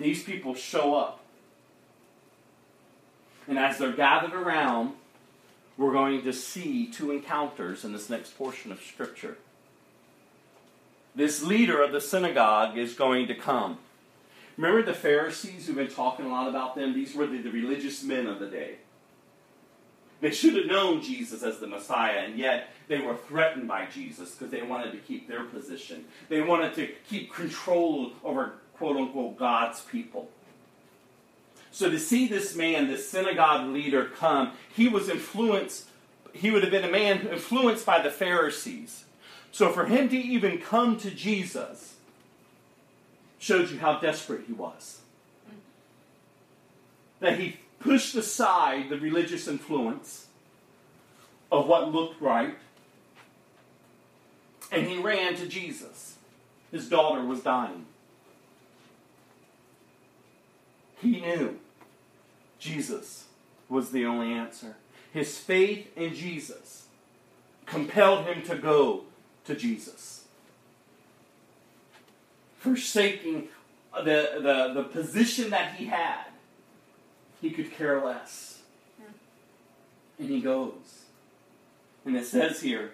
These people show up. And as they're gathered around, we're going to see two encounters in this next portion of Scripture. This leader of the synagogue is going to come. Remember the Pharisees who've been talking a lot about them? These were the, the religious men of the day. They should have known Jesus as the Messiah, and yet they were threatened by Jesus because they wanted to keep their position. They wanted to keep control over, quote unquote, God's people. So to see this man, this synagogue leader, come, he was influenced, he would have been a man influenced by the Pharisees. So for him to even come to Jesus showed you how desperate he was. That he pushed aside the religious influence of what looked right, and he ran to Jesus. His daughter was dying. He knew Jesus was the only answer. His faith in Jesus compelled him to go to Jesus. Forsaking the, the, the position that he had, he could care less. And he goes. And it says here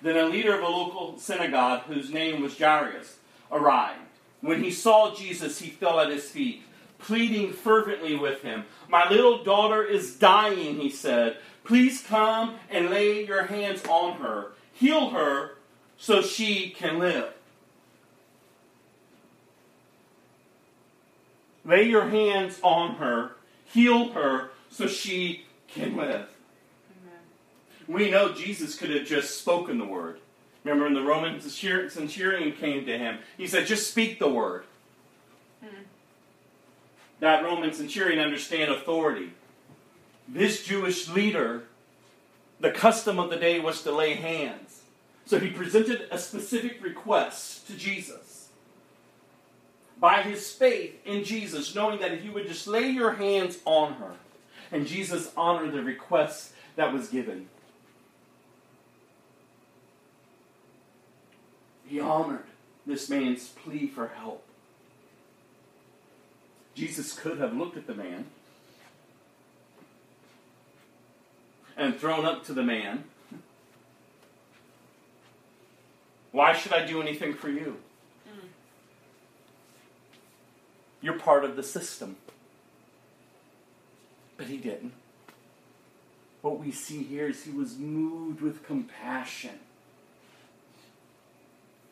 Then a leader of a local synagogue, whose name was Jairus, arrived. When he saw Jesus, he fell at his feet, pleading fervently with him. My little daughter is dying, he said. Please come and lay your hands on her. Heal her so she can live. Lay your hands on her. Heal her so she can live. We know Jesus could have just spoken the word. Remember when the Roman centurion came to him, he said, Just speak the word. Mm. That Roman centurion understand authority. This Jewish leader, the custom of the day was to lay hands. So he presented a specific request to Jesus. By his faith in Jesus, knowing that if you would just lay your hands on her, and Jesus honored the request that was given. He honored this man's plea for help. Jesus could have looked at the man and thrown up to the man. Why should I do anything for you? You're part of the system. But he didn't. What we see here is he was moved with compassion.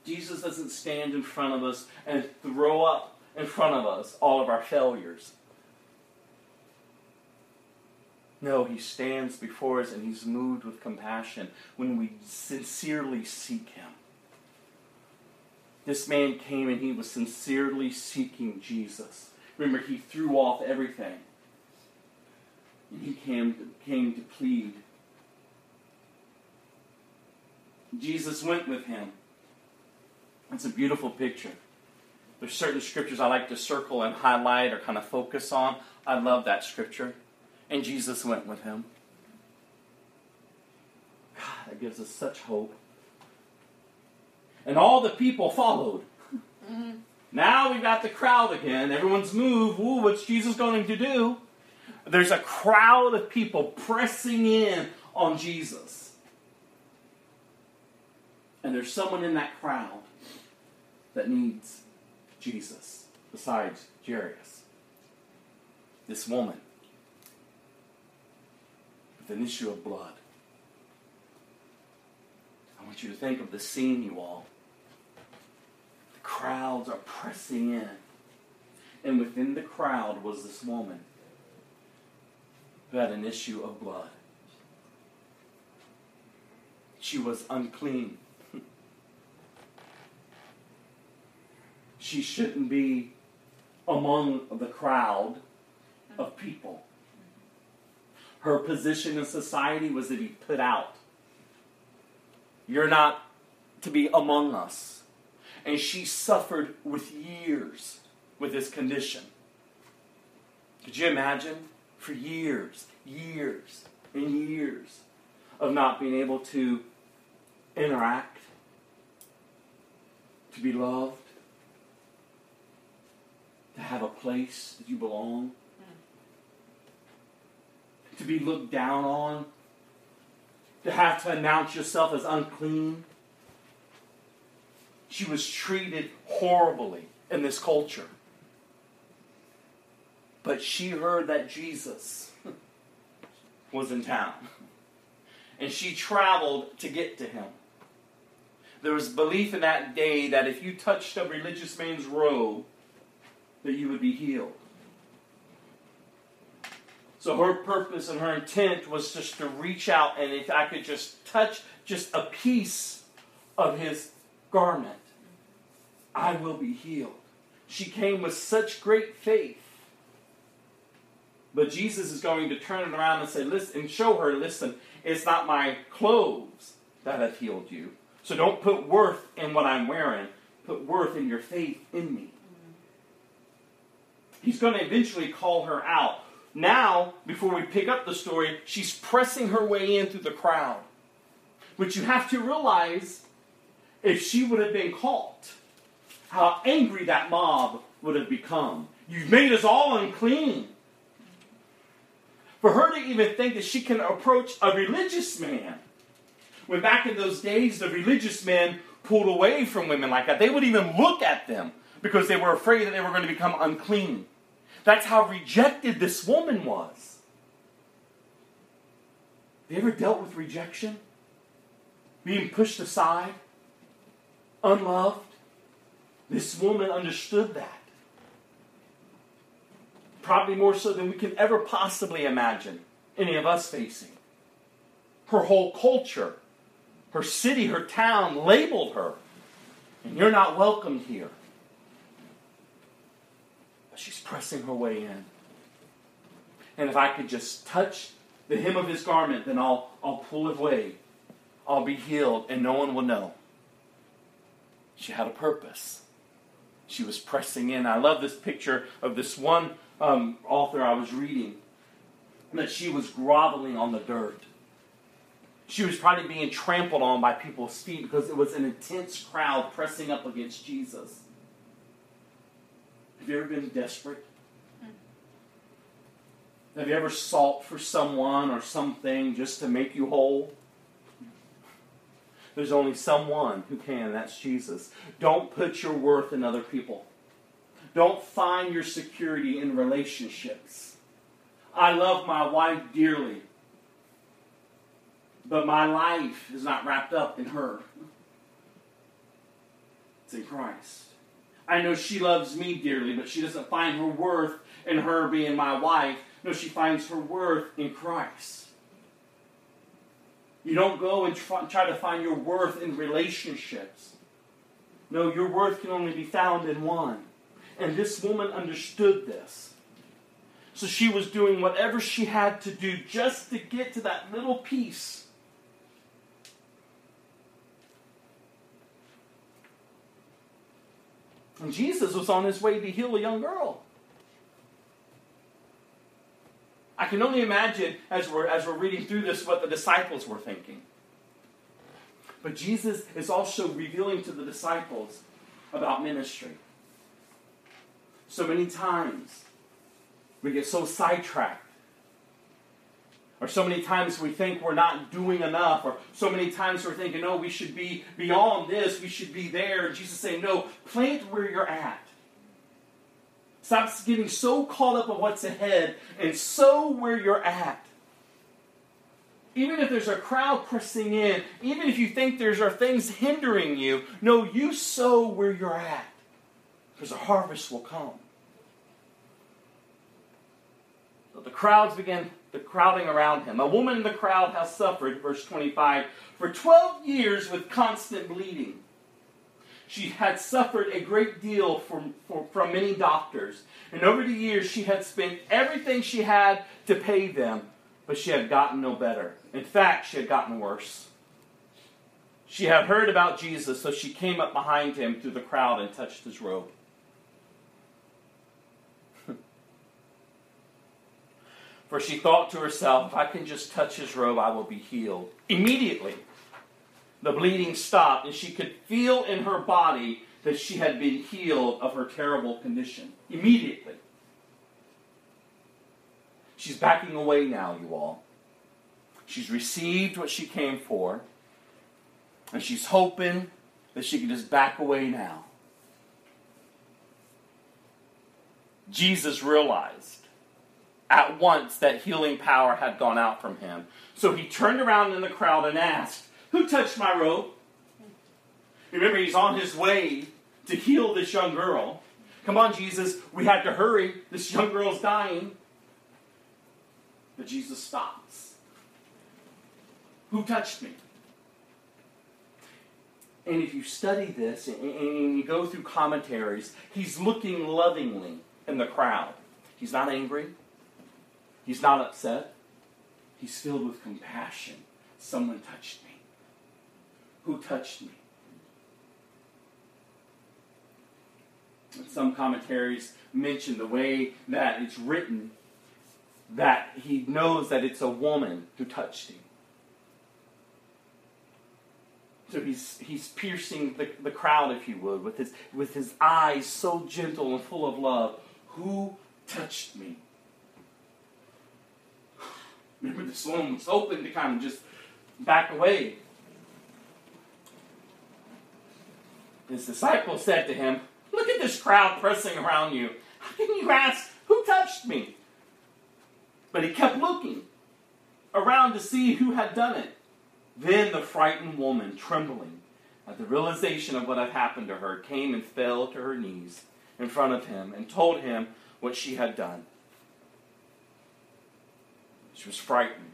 Jesus doesn't stand in front of us and throw up in front of us all of our failures. No, he stands before us and he's moved with compassion when we sincerely seek him. This man came and he was sincerely seeking Jesus. Remember, he threw off everything. And he came, came to plead. Jesus went with him. It's a beautiful picture. There's certain scriptures I like to circle and highlight or kind of focus on. I love that scripture. And Jesus went with him. God, that gives us such hope. And all the people followed. Mm-hmm. Now we've got the crowd again. Everyone's moved. Ooh, what's Jesus going to do? There's a crowd of people pressing in on Jesus. And there's someone in that crowd that needs Jesus besides Jairus. This woman with an issue of blood. I want you to think of the scene, you all. The crowds are pressing in. And within the crowd was this woman who had an issue of blood. She was unclean. She shouldn't be among the crowd of people. Her position in society was to be put out. You're not to be among us. And she suffered with years with this condition. Could you imagine? For years, years, and years of not being able to interact, to be loved, have a place that you belong, to be looked down on, to have to announce yourself as unclean. She was treated horribly in this culture. But she heard that Jesus *laughs* was in town. And she traveled to get to him. There was belief in that day that if you touched a religious man's robe, that you would be healed. So her purpose and her intent was just to reach out and if I could just touch just a piece of his garment, I will be healed. She came with such great faith. But Jesus is going to turn it around and say, listen, and show her, listen, it's not my clothes that have healed you. So don't put worth in what I'm wearing. Put worth in your faith in me. He's going to eventually call her out. Now, before we pick up the story, she's pressing her way in through the crowd. But you have to realize if she would have been caught, how angry that mob would have become. You've made us all unclean. For her to even think that she can approach a religious man, when back in those days the religious men pulled away from women like that, they would even look at them because they were afraid that they were going to become unclean. That's how rejected this woman was. Have you ever dealt with rejection? Being pushed aside? Unloved? This woman understood that. probably more so than we can ever possibly imagine any of us facing. Her whole culture, her city, her town labeled her, and you're not welcomed here. She's pressing her way in. And if I could just touch the hem of his garment, then I'll, I'll pull it away. I'll be healed, and no one will know. She had a purpose. She was pressing in. I love this picture of this one um, author I was reading that she was groveling on the dirt. She was probably being trampled on by people's feet because it was an intense crowd pressing up against Jesus. Have you ever been desperate? Have you ever sought for someone or something just to make you whole? There's only someone who can, that's Jesus. Don't put your worth in other people. Don't find your security in relationships. I love my wife dearly, but my life is not wrapped up in her. It's in Christ. I know she loves me dearly, but she doesn't find her worth in her being my wife. No, she finds her worth in Christ. You don't go and try to find your worth in relationships. No, your worth can only be found in one. And this woman understood this. So she was doing whatever she had to do just to get to that little piece. And Jesus was on his way to heal a young girl. I can only imagine as we're, as we're reading through this what the disciples were thinking. But Jesus is also revealing to the disciples about ministry. So many times we get so sidetracked. Or so many times we think we're not doing enough. Or so many times we're thinking, no, we should be beyond this, we should be there. And Jesus saying, no, plant where you're at. Stop getting so caught up on what's ahead and sow where you're at. Even if there's a crowd pressing in, even if you think there's are things hindering you, no, you sow where you're at. Because a harvest will come. So the crowds began the crowding around him. A woman in the crowd has suffered, verse 25, for 12 years with constant bleeding. She had suffered a great deal from, from, from many doctors. And over the years, she had spent everything she had to pay them, but she had gotten no better. In fact, she had gotten worse. She had heard about Jesus, so she came up behind him through the crowd and touched his robe. For she thought to herself, if I can just touch his robe, I will be healed. Immediately, the bleeding stopped, and she could feel in her body that she had been healed of her terrible condition. Immediately. She's backing away now, you all. She's received what she came for, and she's hoping that she can just back away now. Jesus realized at once that healing power had gone out from him. So he turned around in the crowd and asked, who touched my robe? Remember, he's on his way to heal this young girl. Come on, Jesus, we had to hurry. This young girl's dying. But Jesus stops. Who touched me? And if you study this and you go through commentaries, he's looking lovingly in the crowd. He's not angry. He's not upset. He's filled with compassion. Someone touched me who touched me. Some commentaries mention the way that it's written that he knows that it's a woman who touched him. So he's, he's piercing the, the crowd, if you would, with his, with his eyes so gentle and full of love. Who touched me? Remember, the woman was open to kind of just back away. His disciples said to him, Look at this crowd pressing around you. How can you ask, Who touched me? But he kept looking around to see who had done it. Then the frightened woman, trembling at the realization of what had happened to her, came and fell to her knees in front of him and told him what she had done. She was frightened.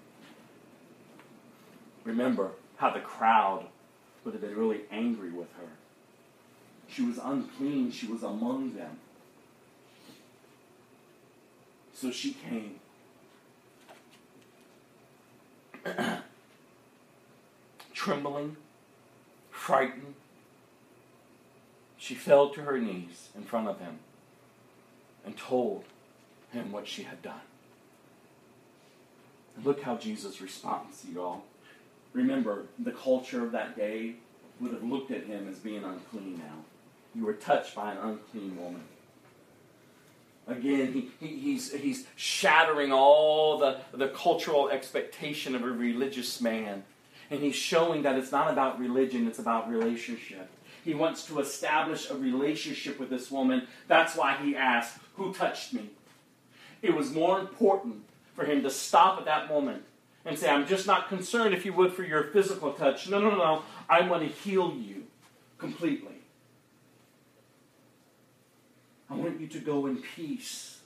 Remember how the crowd would have been really angry with her. She was unclean, she was among them. So she came. *clears throat* Trembling, frightened, she fell to her knees in front of him and told him what she had done. Look how Jesus responds, you all. Remember, the culture of that day would have looked at him as being unclean now. You were touched by an unclean woman. Again, he, he, he's, he's shattering all the, the cultural expectation of a religious man. And he's showing that it's not about religion, it's about relationship. He wants to establish a relationship with this woman. That's why he asked, Who touched me? It was more important for him to stop at that moment and say, I'm just not concerned, if you would, for your physical touch. No, no, no. I want to heal you completely. I want you to go in peace.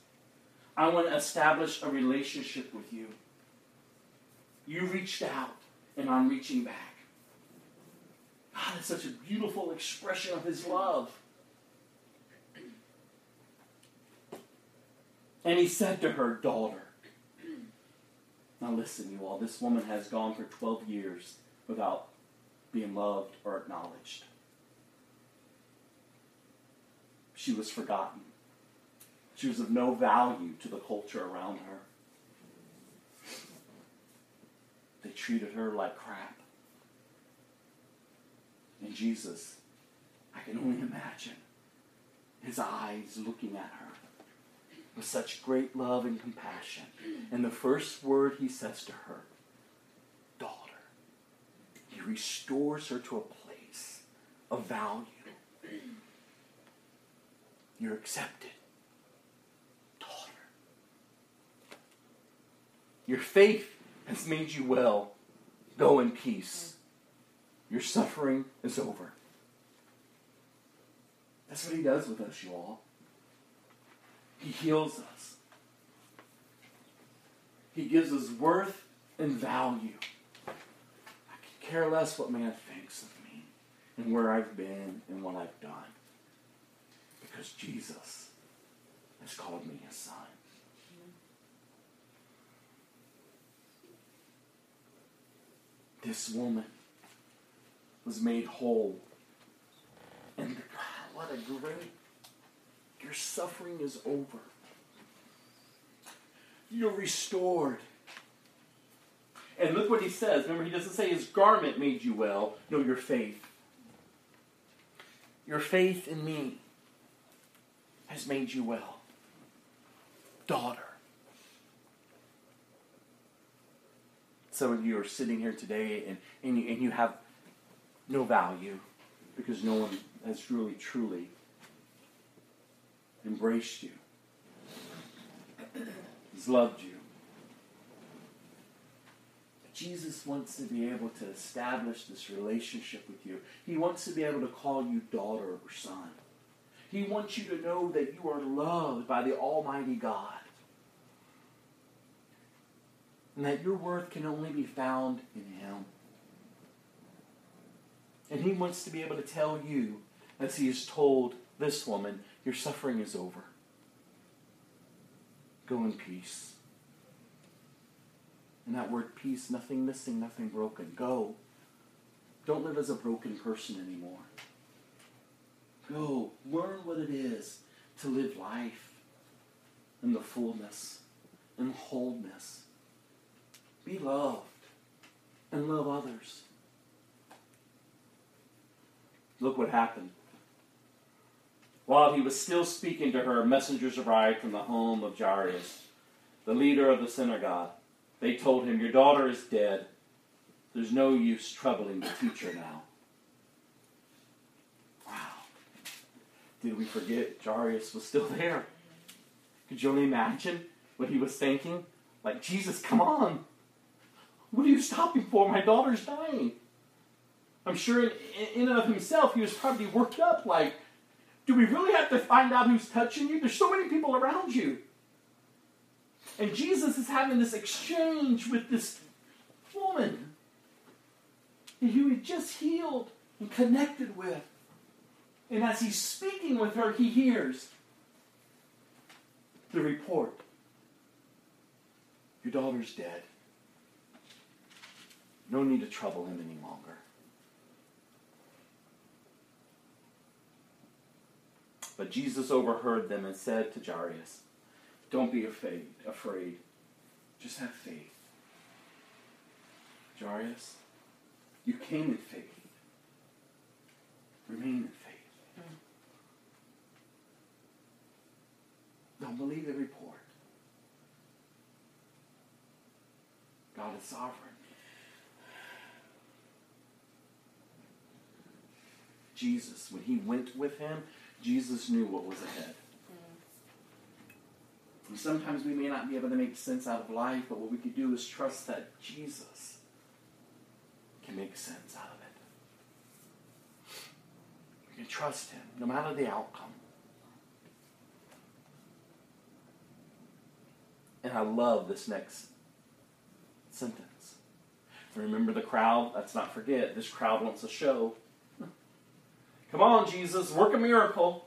I want to establish a relationship with you. You reached out, and I'm reaching back. God, it's such a beautiful expression of His love. And He said to her, Daughter, now listen, you all, this woman has gone for 12 years without being loved or acknowledged. She was forgotten. She was of no value to the culture around her. They treated her like crap. And Jesus, I can only imagine his eyes looking at her with such great love and compassion. And the first word he says to her, daughter, he restores her to a place of value. You're accepted. Daughter. Your faith has made you well. Go in peace. Your suffering is over. That's what he does with us, you all. He heals us. He gives us worth and value. I could care less what man thinks of me and where I've been and what I've done. Because Jesus has called me his son. This woman was made whole. And God, what a great your suffering is over. You're restored. And look what he says. Remember, he doesn't say his garment made you well. No, your faith. Your faith in me has made you well. Daughter. Some of you are sitting here today and, and, you, and you have no value because no one has really, truly embraced you. He's loved you. Jesus wants to be able to establish this relationship with you. He wants to be able to call you daughter or son. He wants you to know that you are loved by the Almighty God. And that your worth can only be found in Him. And He wants to be able to tell you, as He has told this woman, your suffering is over. Go in peace. And that word peace, nothing missing, nothing broken. Go. Don't live as a broken person anymore. Go. Learn what it is to live life in the fullness and wholeness. Be loved and love others. Look what happened. While he was still speaking to her, messengers arrived from the home of Jairus, the leader of the synagogue. They told him, Your daughter is dead. There's no use troubling the teacher now. Wow. Did we forget Jairus was still there? Could you only imagine what he was thinking? Like, Jesus, come on. What are you stopping for? My daughter's dying. I'm sure in, in and of himself, he was probably worked up like, do we really have to find out who's touching you? There's so many people around you. And Jesus is having this exchange with this woman who he just healed and connected with. And as he's speaking with her, he hears the report Your daughter's dead. No need to trouble him any longer. But Jesus overheard them and said to Jairus, Don't be afraid, afraid. Just have faith. Jairus, you came in faith. Remain in faith. Don't believe the report. God is sovereign. Jesus, when he went with him, Jesus knew what was ahead. Hmm. And sometimes we may not be able to make sense out of life, but what we could do is trust that Jesus can make sense out of it. We can trust him no matter the outcome. And I love this next sentence. Remember the crowd? Let's not forget, this crowd wants a show. Come on, Jesus, work a miracle.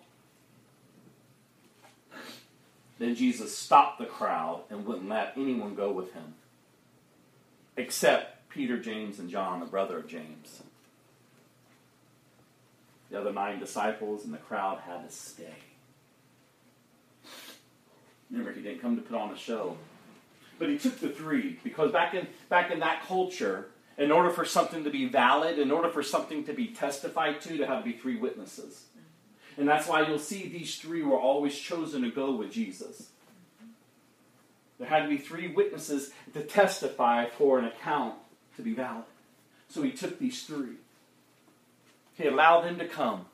Then Jesus stopped the crowd and wouldn't let anyone go with him, except Peter, James, and John, the brother of James. The other nine disciples and the crowd had to stay. Remember, he didn't come to put on a show. But he took the three because back in back in that culture, in order for something to be valid, in order for something to be testified to, to have to be three witnesses. And that's why you'll see these three were always chosen to go with Jesus. There had to be three witnesses to testify for an account to be valid. So he took these three. He allowed them to come.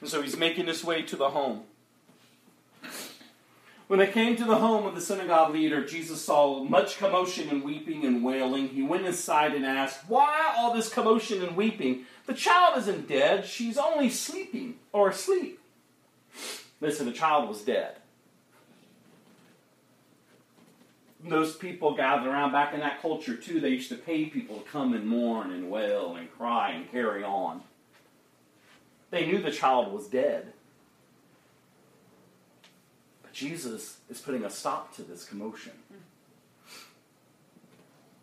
And so he's making his way to the home. When they came to the home of the synagogue leader, Jesus saw much commotion and weeping and wailing. He went inside and asked, Why all this commotion and weeping? The child isn't dead, she's only sleeping or asleep. Listen, the child was dead. Those people gathered around back in that culture, too. They used to pay people to come and mourn and wail and cry and carry on. They knew the child was dead. Jesus is putting a stop to this commotion.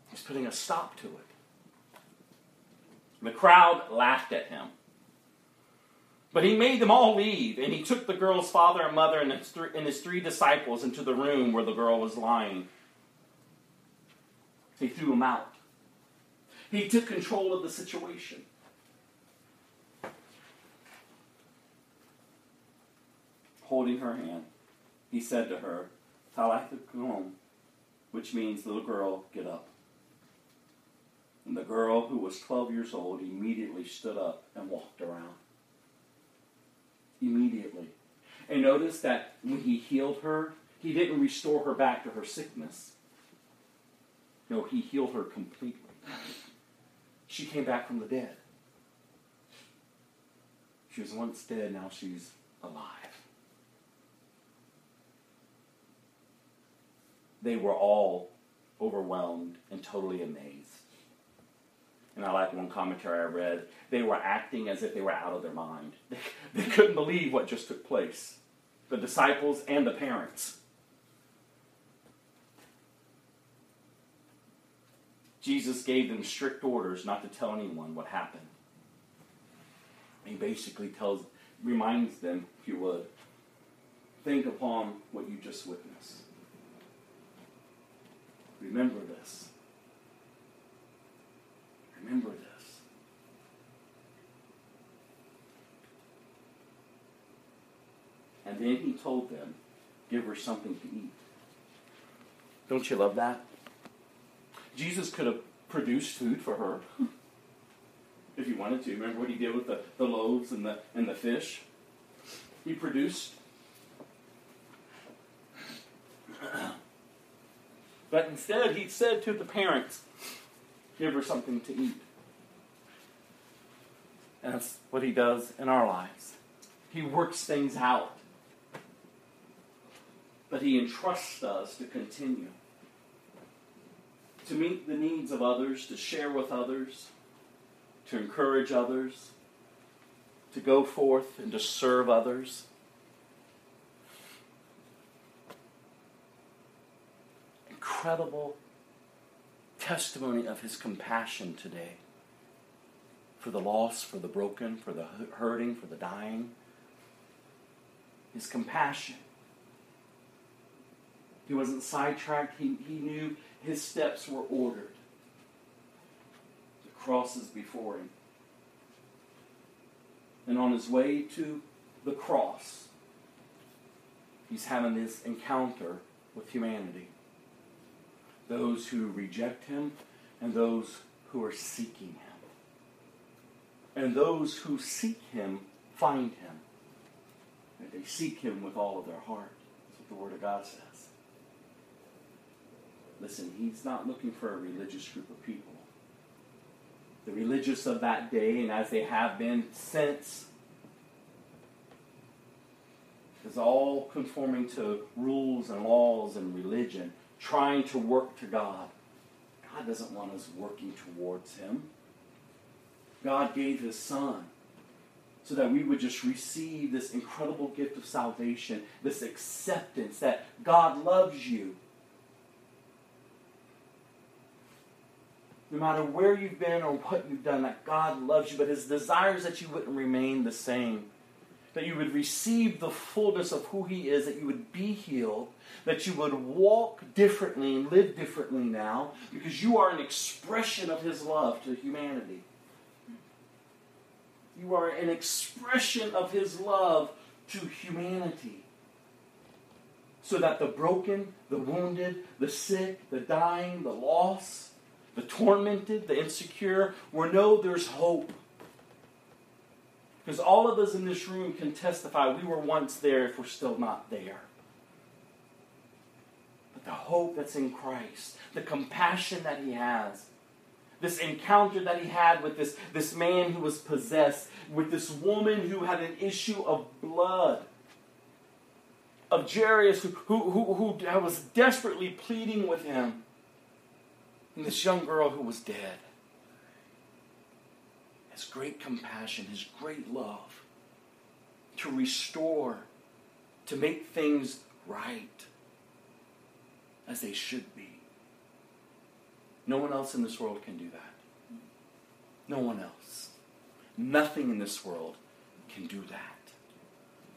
He's putting a stop to it. The crowd laughed at him. But he made them all leave, and he took the girl's father and mother and his three disciples into the room where the girl was lying. He threw them out. He took control of the situation. Holding her hand, he said to her, Talitha kum, which means, little girl, get up. And the girl, who was 12 years old, immediately stood up and walked around. Immediately. And notice that when he healed her, he didn't restore her back to her sickness. No, he healed her completely. She came back from the dead. She was once dead, now she's alive. They were all overwhelmed and totally amazed. And I like one commentary I read. They were acting as if they were out of their mind. *laughs* They, they couldn't believe what just took place. The disciples and the parents. Jesus gave them strict orders not to tell anyone what happened. He basically tells, reminds them, if you would, think upon what you just witnessed. Remember this. Remember this. And then he told them, give her something to eat. Don't you love that? Jesus could have produced food for her *laughs* if he wanted to. Remember what he did with the, the loaves and the, and the fish? He produced. But instead, he said to the parents, give her something to eat. And that's what he does in our lives. He works things out. but He entrusts us to continue to meet the needs of others, to share with others, to encourage others, to go forth and to serve others. Incredible testimony of his compassion today for the lost, for the broken, for the hurting, for the dying. His compassion. He wasn't sidetracked. He, he knew his steps were ordered. The cross is before him. And on his way to the cross, he's having this encounter with humanity. Those who reject him and those who are seeking him. And those who seek him find him. And they seek him with all of their heart. That's what the Word of God says. Listen, he's not looking for a religious group of people. The religious of that day, and as they have been since, is all conforming to rules and laws and religion, trying to work to God. God doesn't want us working towards Him. God gave His Son so that we would just receive this incredible gift of salvation, this acceptance that God loves you. no matter where you've been or what you've done, that God loves you, but His desire is that you wouldn't remain the same. That you would receive the fullness of who He is, that you would be healed, that you would walk differently and live differently now, because you are an expression of His love to humanity. You are an expression of His love to humanity. So that the broken, the wounded, the sick, the dying, the lost, the tormented, the insecure, will know there's hope. Because all of us in this room can testify we were once there if we're still not there. But the hope that's in Christ, the compassion that He has, this encounter that He had with this, this man who was possessed, with this woman who had an issue of blood, of Jairus who, who, who, who was desperately pleading with Him and this young girl who was dead. His great compassion, his great love to restore, to make things right as they should be. No one else in this world can do that. No one else. Nothing in this world can do that.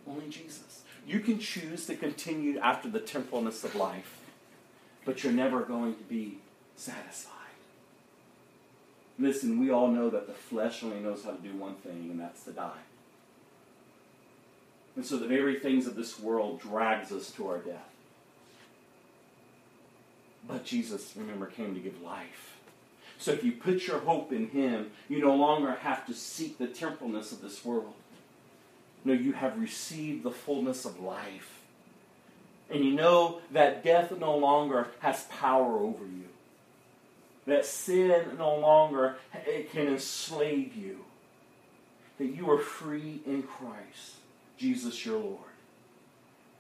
Only Jesus. You can choose to continue after the temporalness of life, but you're never going to be satisfied. Listen, we all know that the flesh only knows how to do one thing, and that's to die. And so the very things of this world drags us to our death. But Jesus, remember, came to give life. So if you put your hope in Him, you no longer have to seek the temporalness of this world. No, you have received the fullness of life. And you know that death no longer has power over you that sin no longer can enslave you, that you are free in Christ, Jesus your Lord.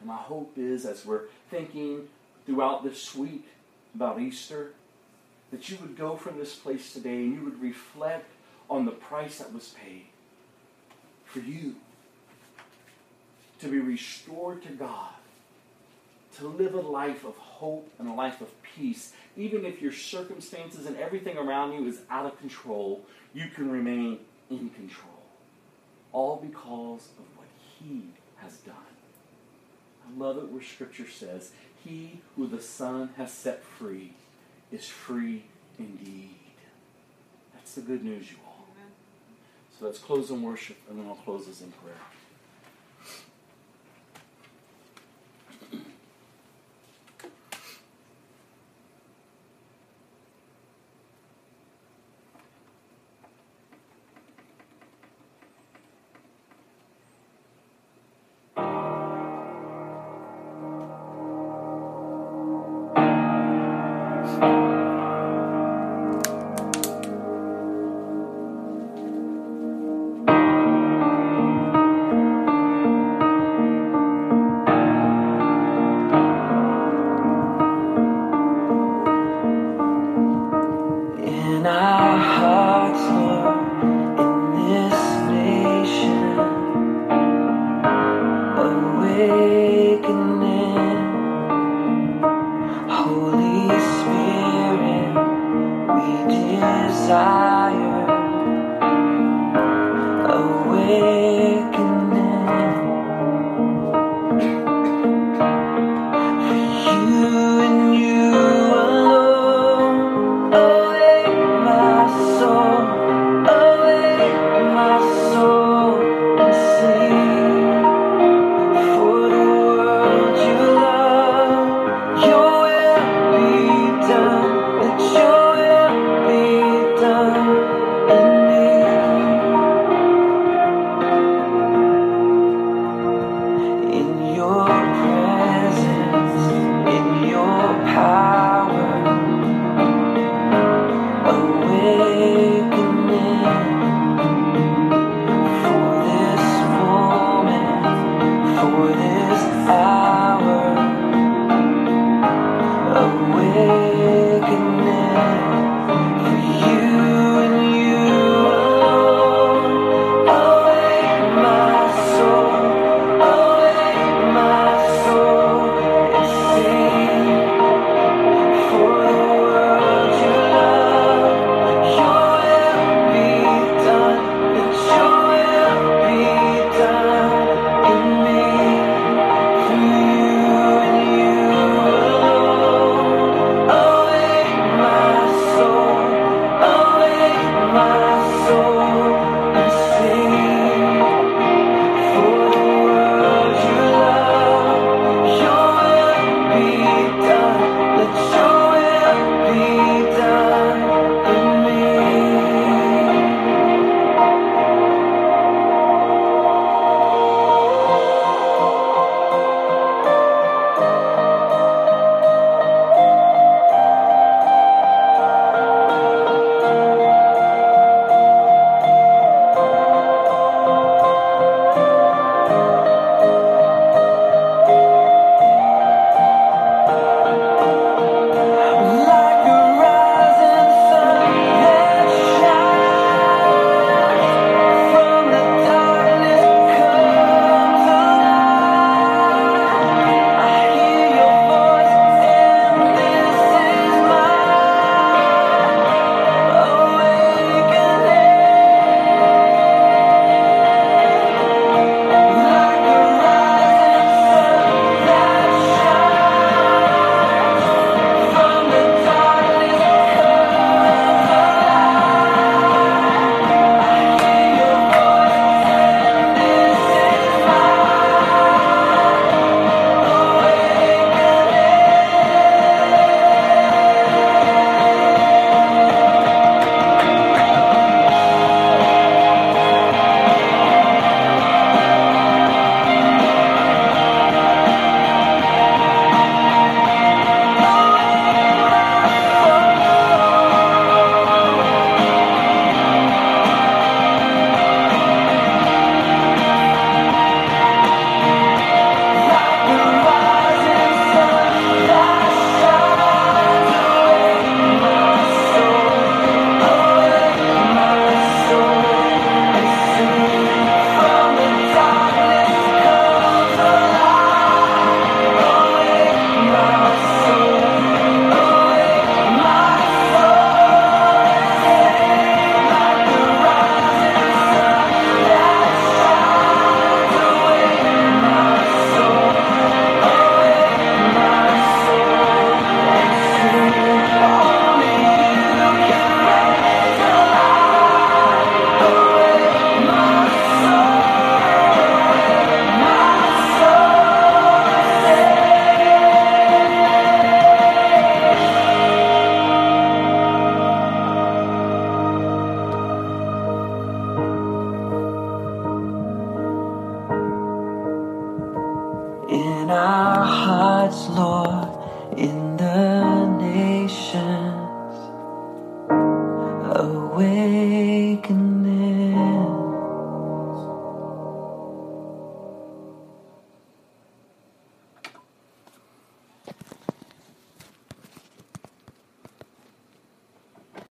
And my hope is, as we're thinking throughout this week about Easter, that you would go from this place today and you would reflect on the price that was paid for you to be restored to God to live a life of hope and a life of peace. Even if your circumstances and everything around you is out of control, you can remain in control. All because of what He has done. I love it where Scripture says, He who the Son has set free is free indeed. That's the good news, you all. So let's close in worship, and then I'll close us in prayer.